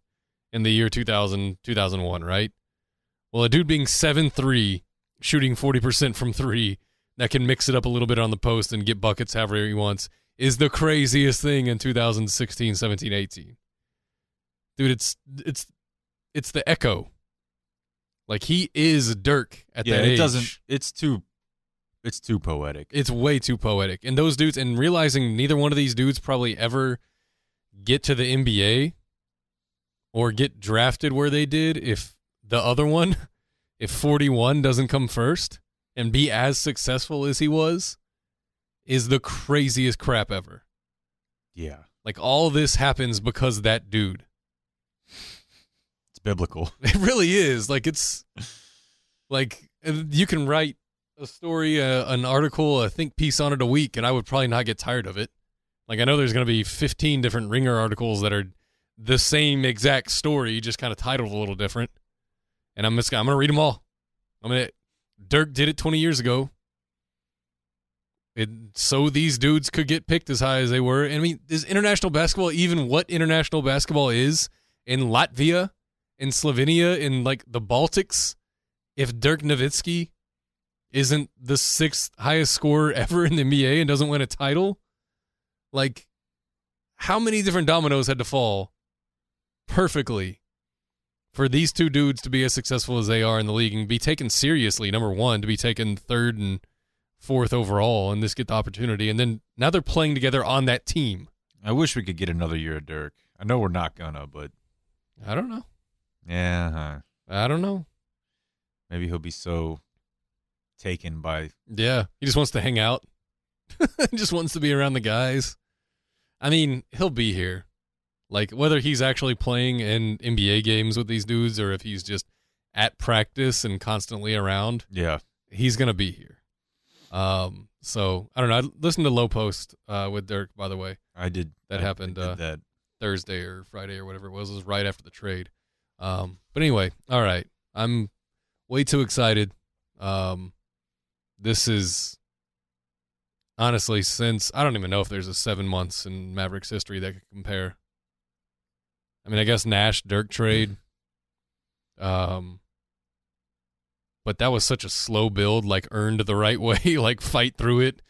C: in the year 2000 2001 right well a dude being 7-3 shooting 40% from 3 that can mix it up a little bit on the post and get buckets however he wants is the craziest thing in 2016 17 18 dude it's it's it's the echo like he is dirk at
D: yeah,
C: that
D: it
C: age
D: doesn't. It's too. It's too poetic.
C: it's way too poetic. And those dudes, and realizing neither one of these dudes probably ever get to the NBA or get drafted where they did if the other one, if 41 doesn't come first and be as successful as he was, is the craziest crap ever.
D: yeah,
C: Like all this happens because that dude.
D: it's biblical.
C: It really is. Like it's like you can write a story, uh, an article, a think piece on it a week, and I would probably not get tired of it. Like I know there's going to be 15 different Ringer articles that are the same exact story, just kind of titled a little different, and I'm just I'm to read them all. I mean, Dirk did it 20 years ago. It, so these dudes could get picked as high as they were. And I mean, is international basketball even what international basketball is in Latvia, in Slovenia, in like the Baltics? If Dirk Nowitzki isn't the sixth highest scorer ever in the NBA and doesn't win a title, like how many different dominoes had to fall perfectly for these two dudes to be as successful as they are in the league and be taken seriously? Number one, to be taken third and fourth overall and this get the opportunity. And then now they're playing together on that team.
D: I wish we could get another year of Dirk. I know we're not gonna, but
C: I don't know.
D: yeah, huh.
C: I don't know.
D: maybe he'll be so taken by.
C: Yeah, he just wants to hang out. He just wants to be around the guys. I mean, he'll be here. Like whether he's actually playing in NBA games with these dudes or if he's just at practice and constantly around,
D: Yeah,
C: he's gonna be here. Um, so I don't know. I listened to Lowe Post uh, with Dirk, by the way,
D: I did.
C: That
D: I-
C: happened,
D: did
C: uh,
D: that.
C: Thursday or Friday or whatever it was. It was right after the trade. Um, but anyway, all right. I'm way too excited. Um, this is honestly since I don't even know if there's a seven months in Mavericks history that could compare. I mean, I guess Nash Dirk trade. Um, but that was such a slow build, like earned the right way, like fight through it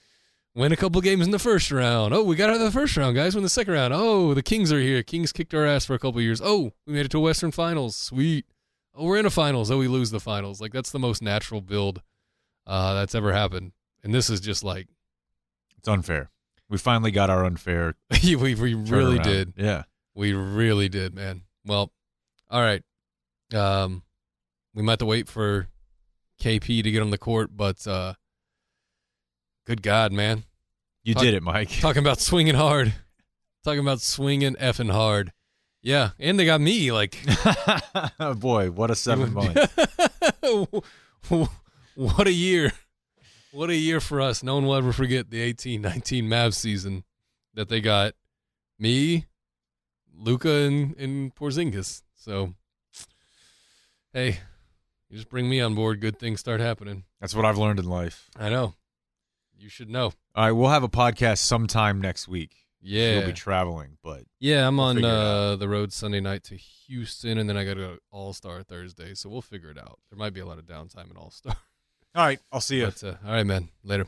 C: win a couple games in the first round. Oh, we got out of the first round, guys. Win the second round. Oh, the Kings are here. Kings kicked our ass for a couple years. Oh, we made it to a Western Finals. Sweet. Oh, we're in a finals. Oh, we lose the finals. Like that's the most natural build uh, that's ever happened. And this is just like
D: It's unfair. We finally got our unfair.
C: we we really did.
D: Yeah.
C: We really did, man. Well, all right. Um, we might have to wait for KP to get on the court, but uh, good God, man.
D: You
C: Talk-
D: did it, Mike.
C: Talking about swinging hard. Talking about swinging effing hard. Yeah, and they got me like
D: Boy, what a seven month.
C: what a year. What a year for us. No one will ever forget the 18 19 Mavs season that they got me, Luka, and, and Porzingis. So, hey, you just bring me on board, good things start happening.
D: That's what I've learned in life.
C: I know. You should know.
D: All right, we'll have a podcast sometime next week.
C: Yeah.
D: You'll be traveling, but
C: Yeah, I'm
D: We'll
C: on uh, the road Sunday night to Houston, and then I got to go All Star Thursday. So we'll figure it out. There might be a lot of downtime at All Star.
D: all right, I'll see you.
C: But uh, all right, man. Later.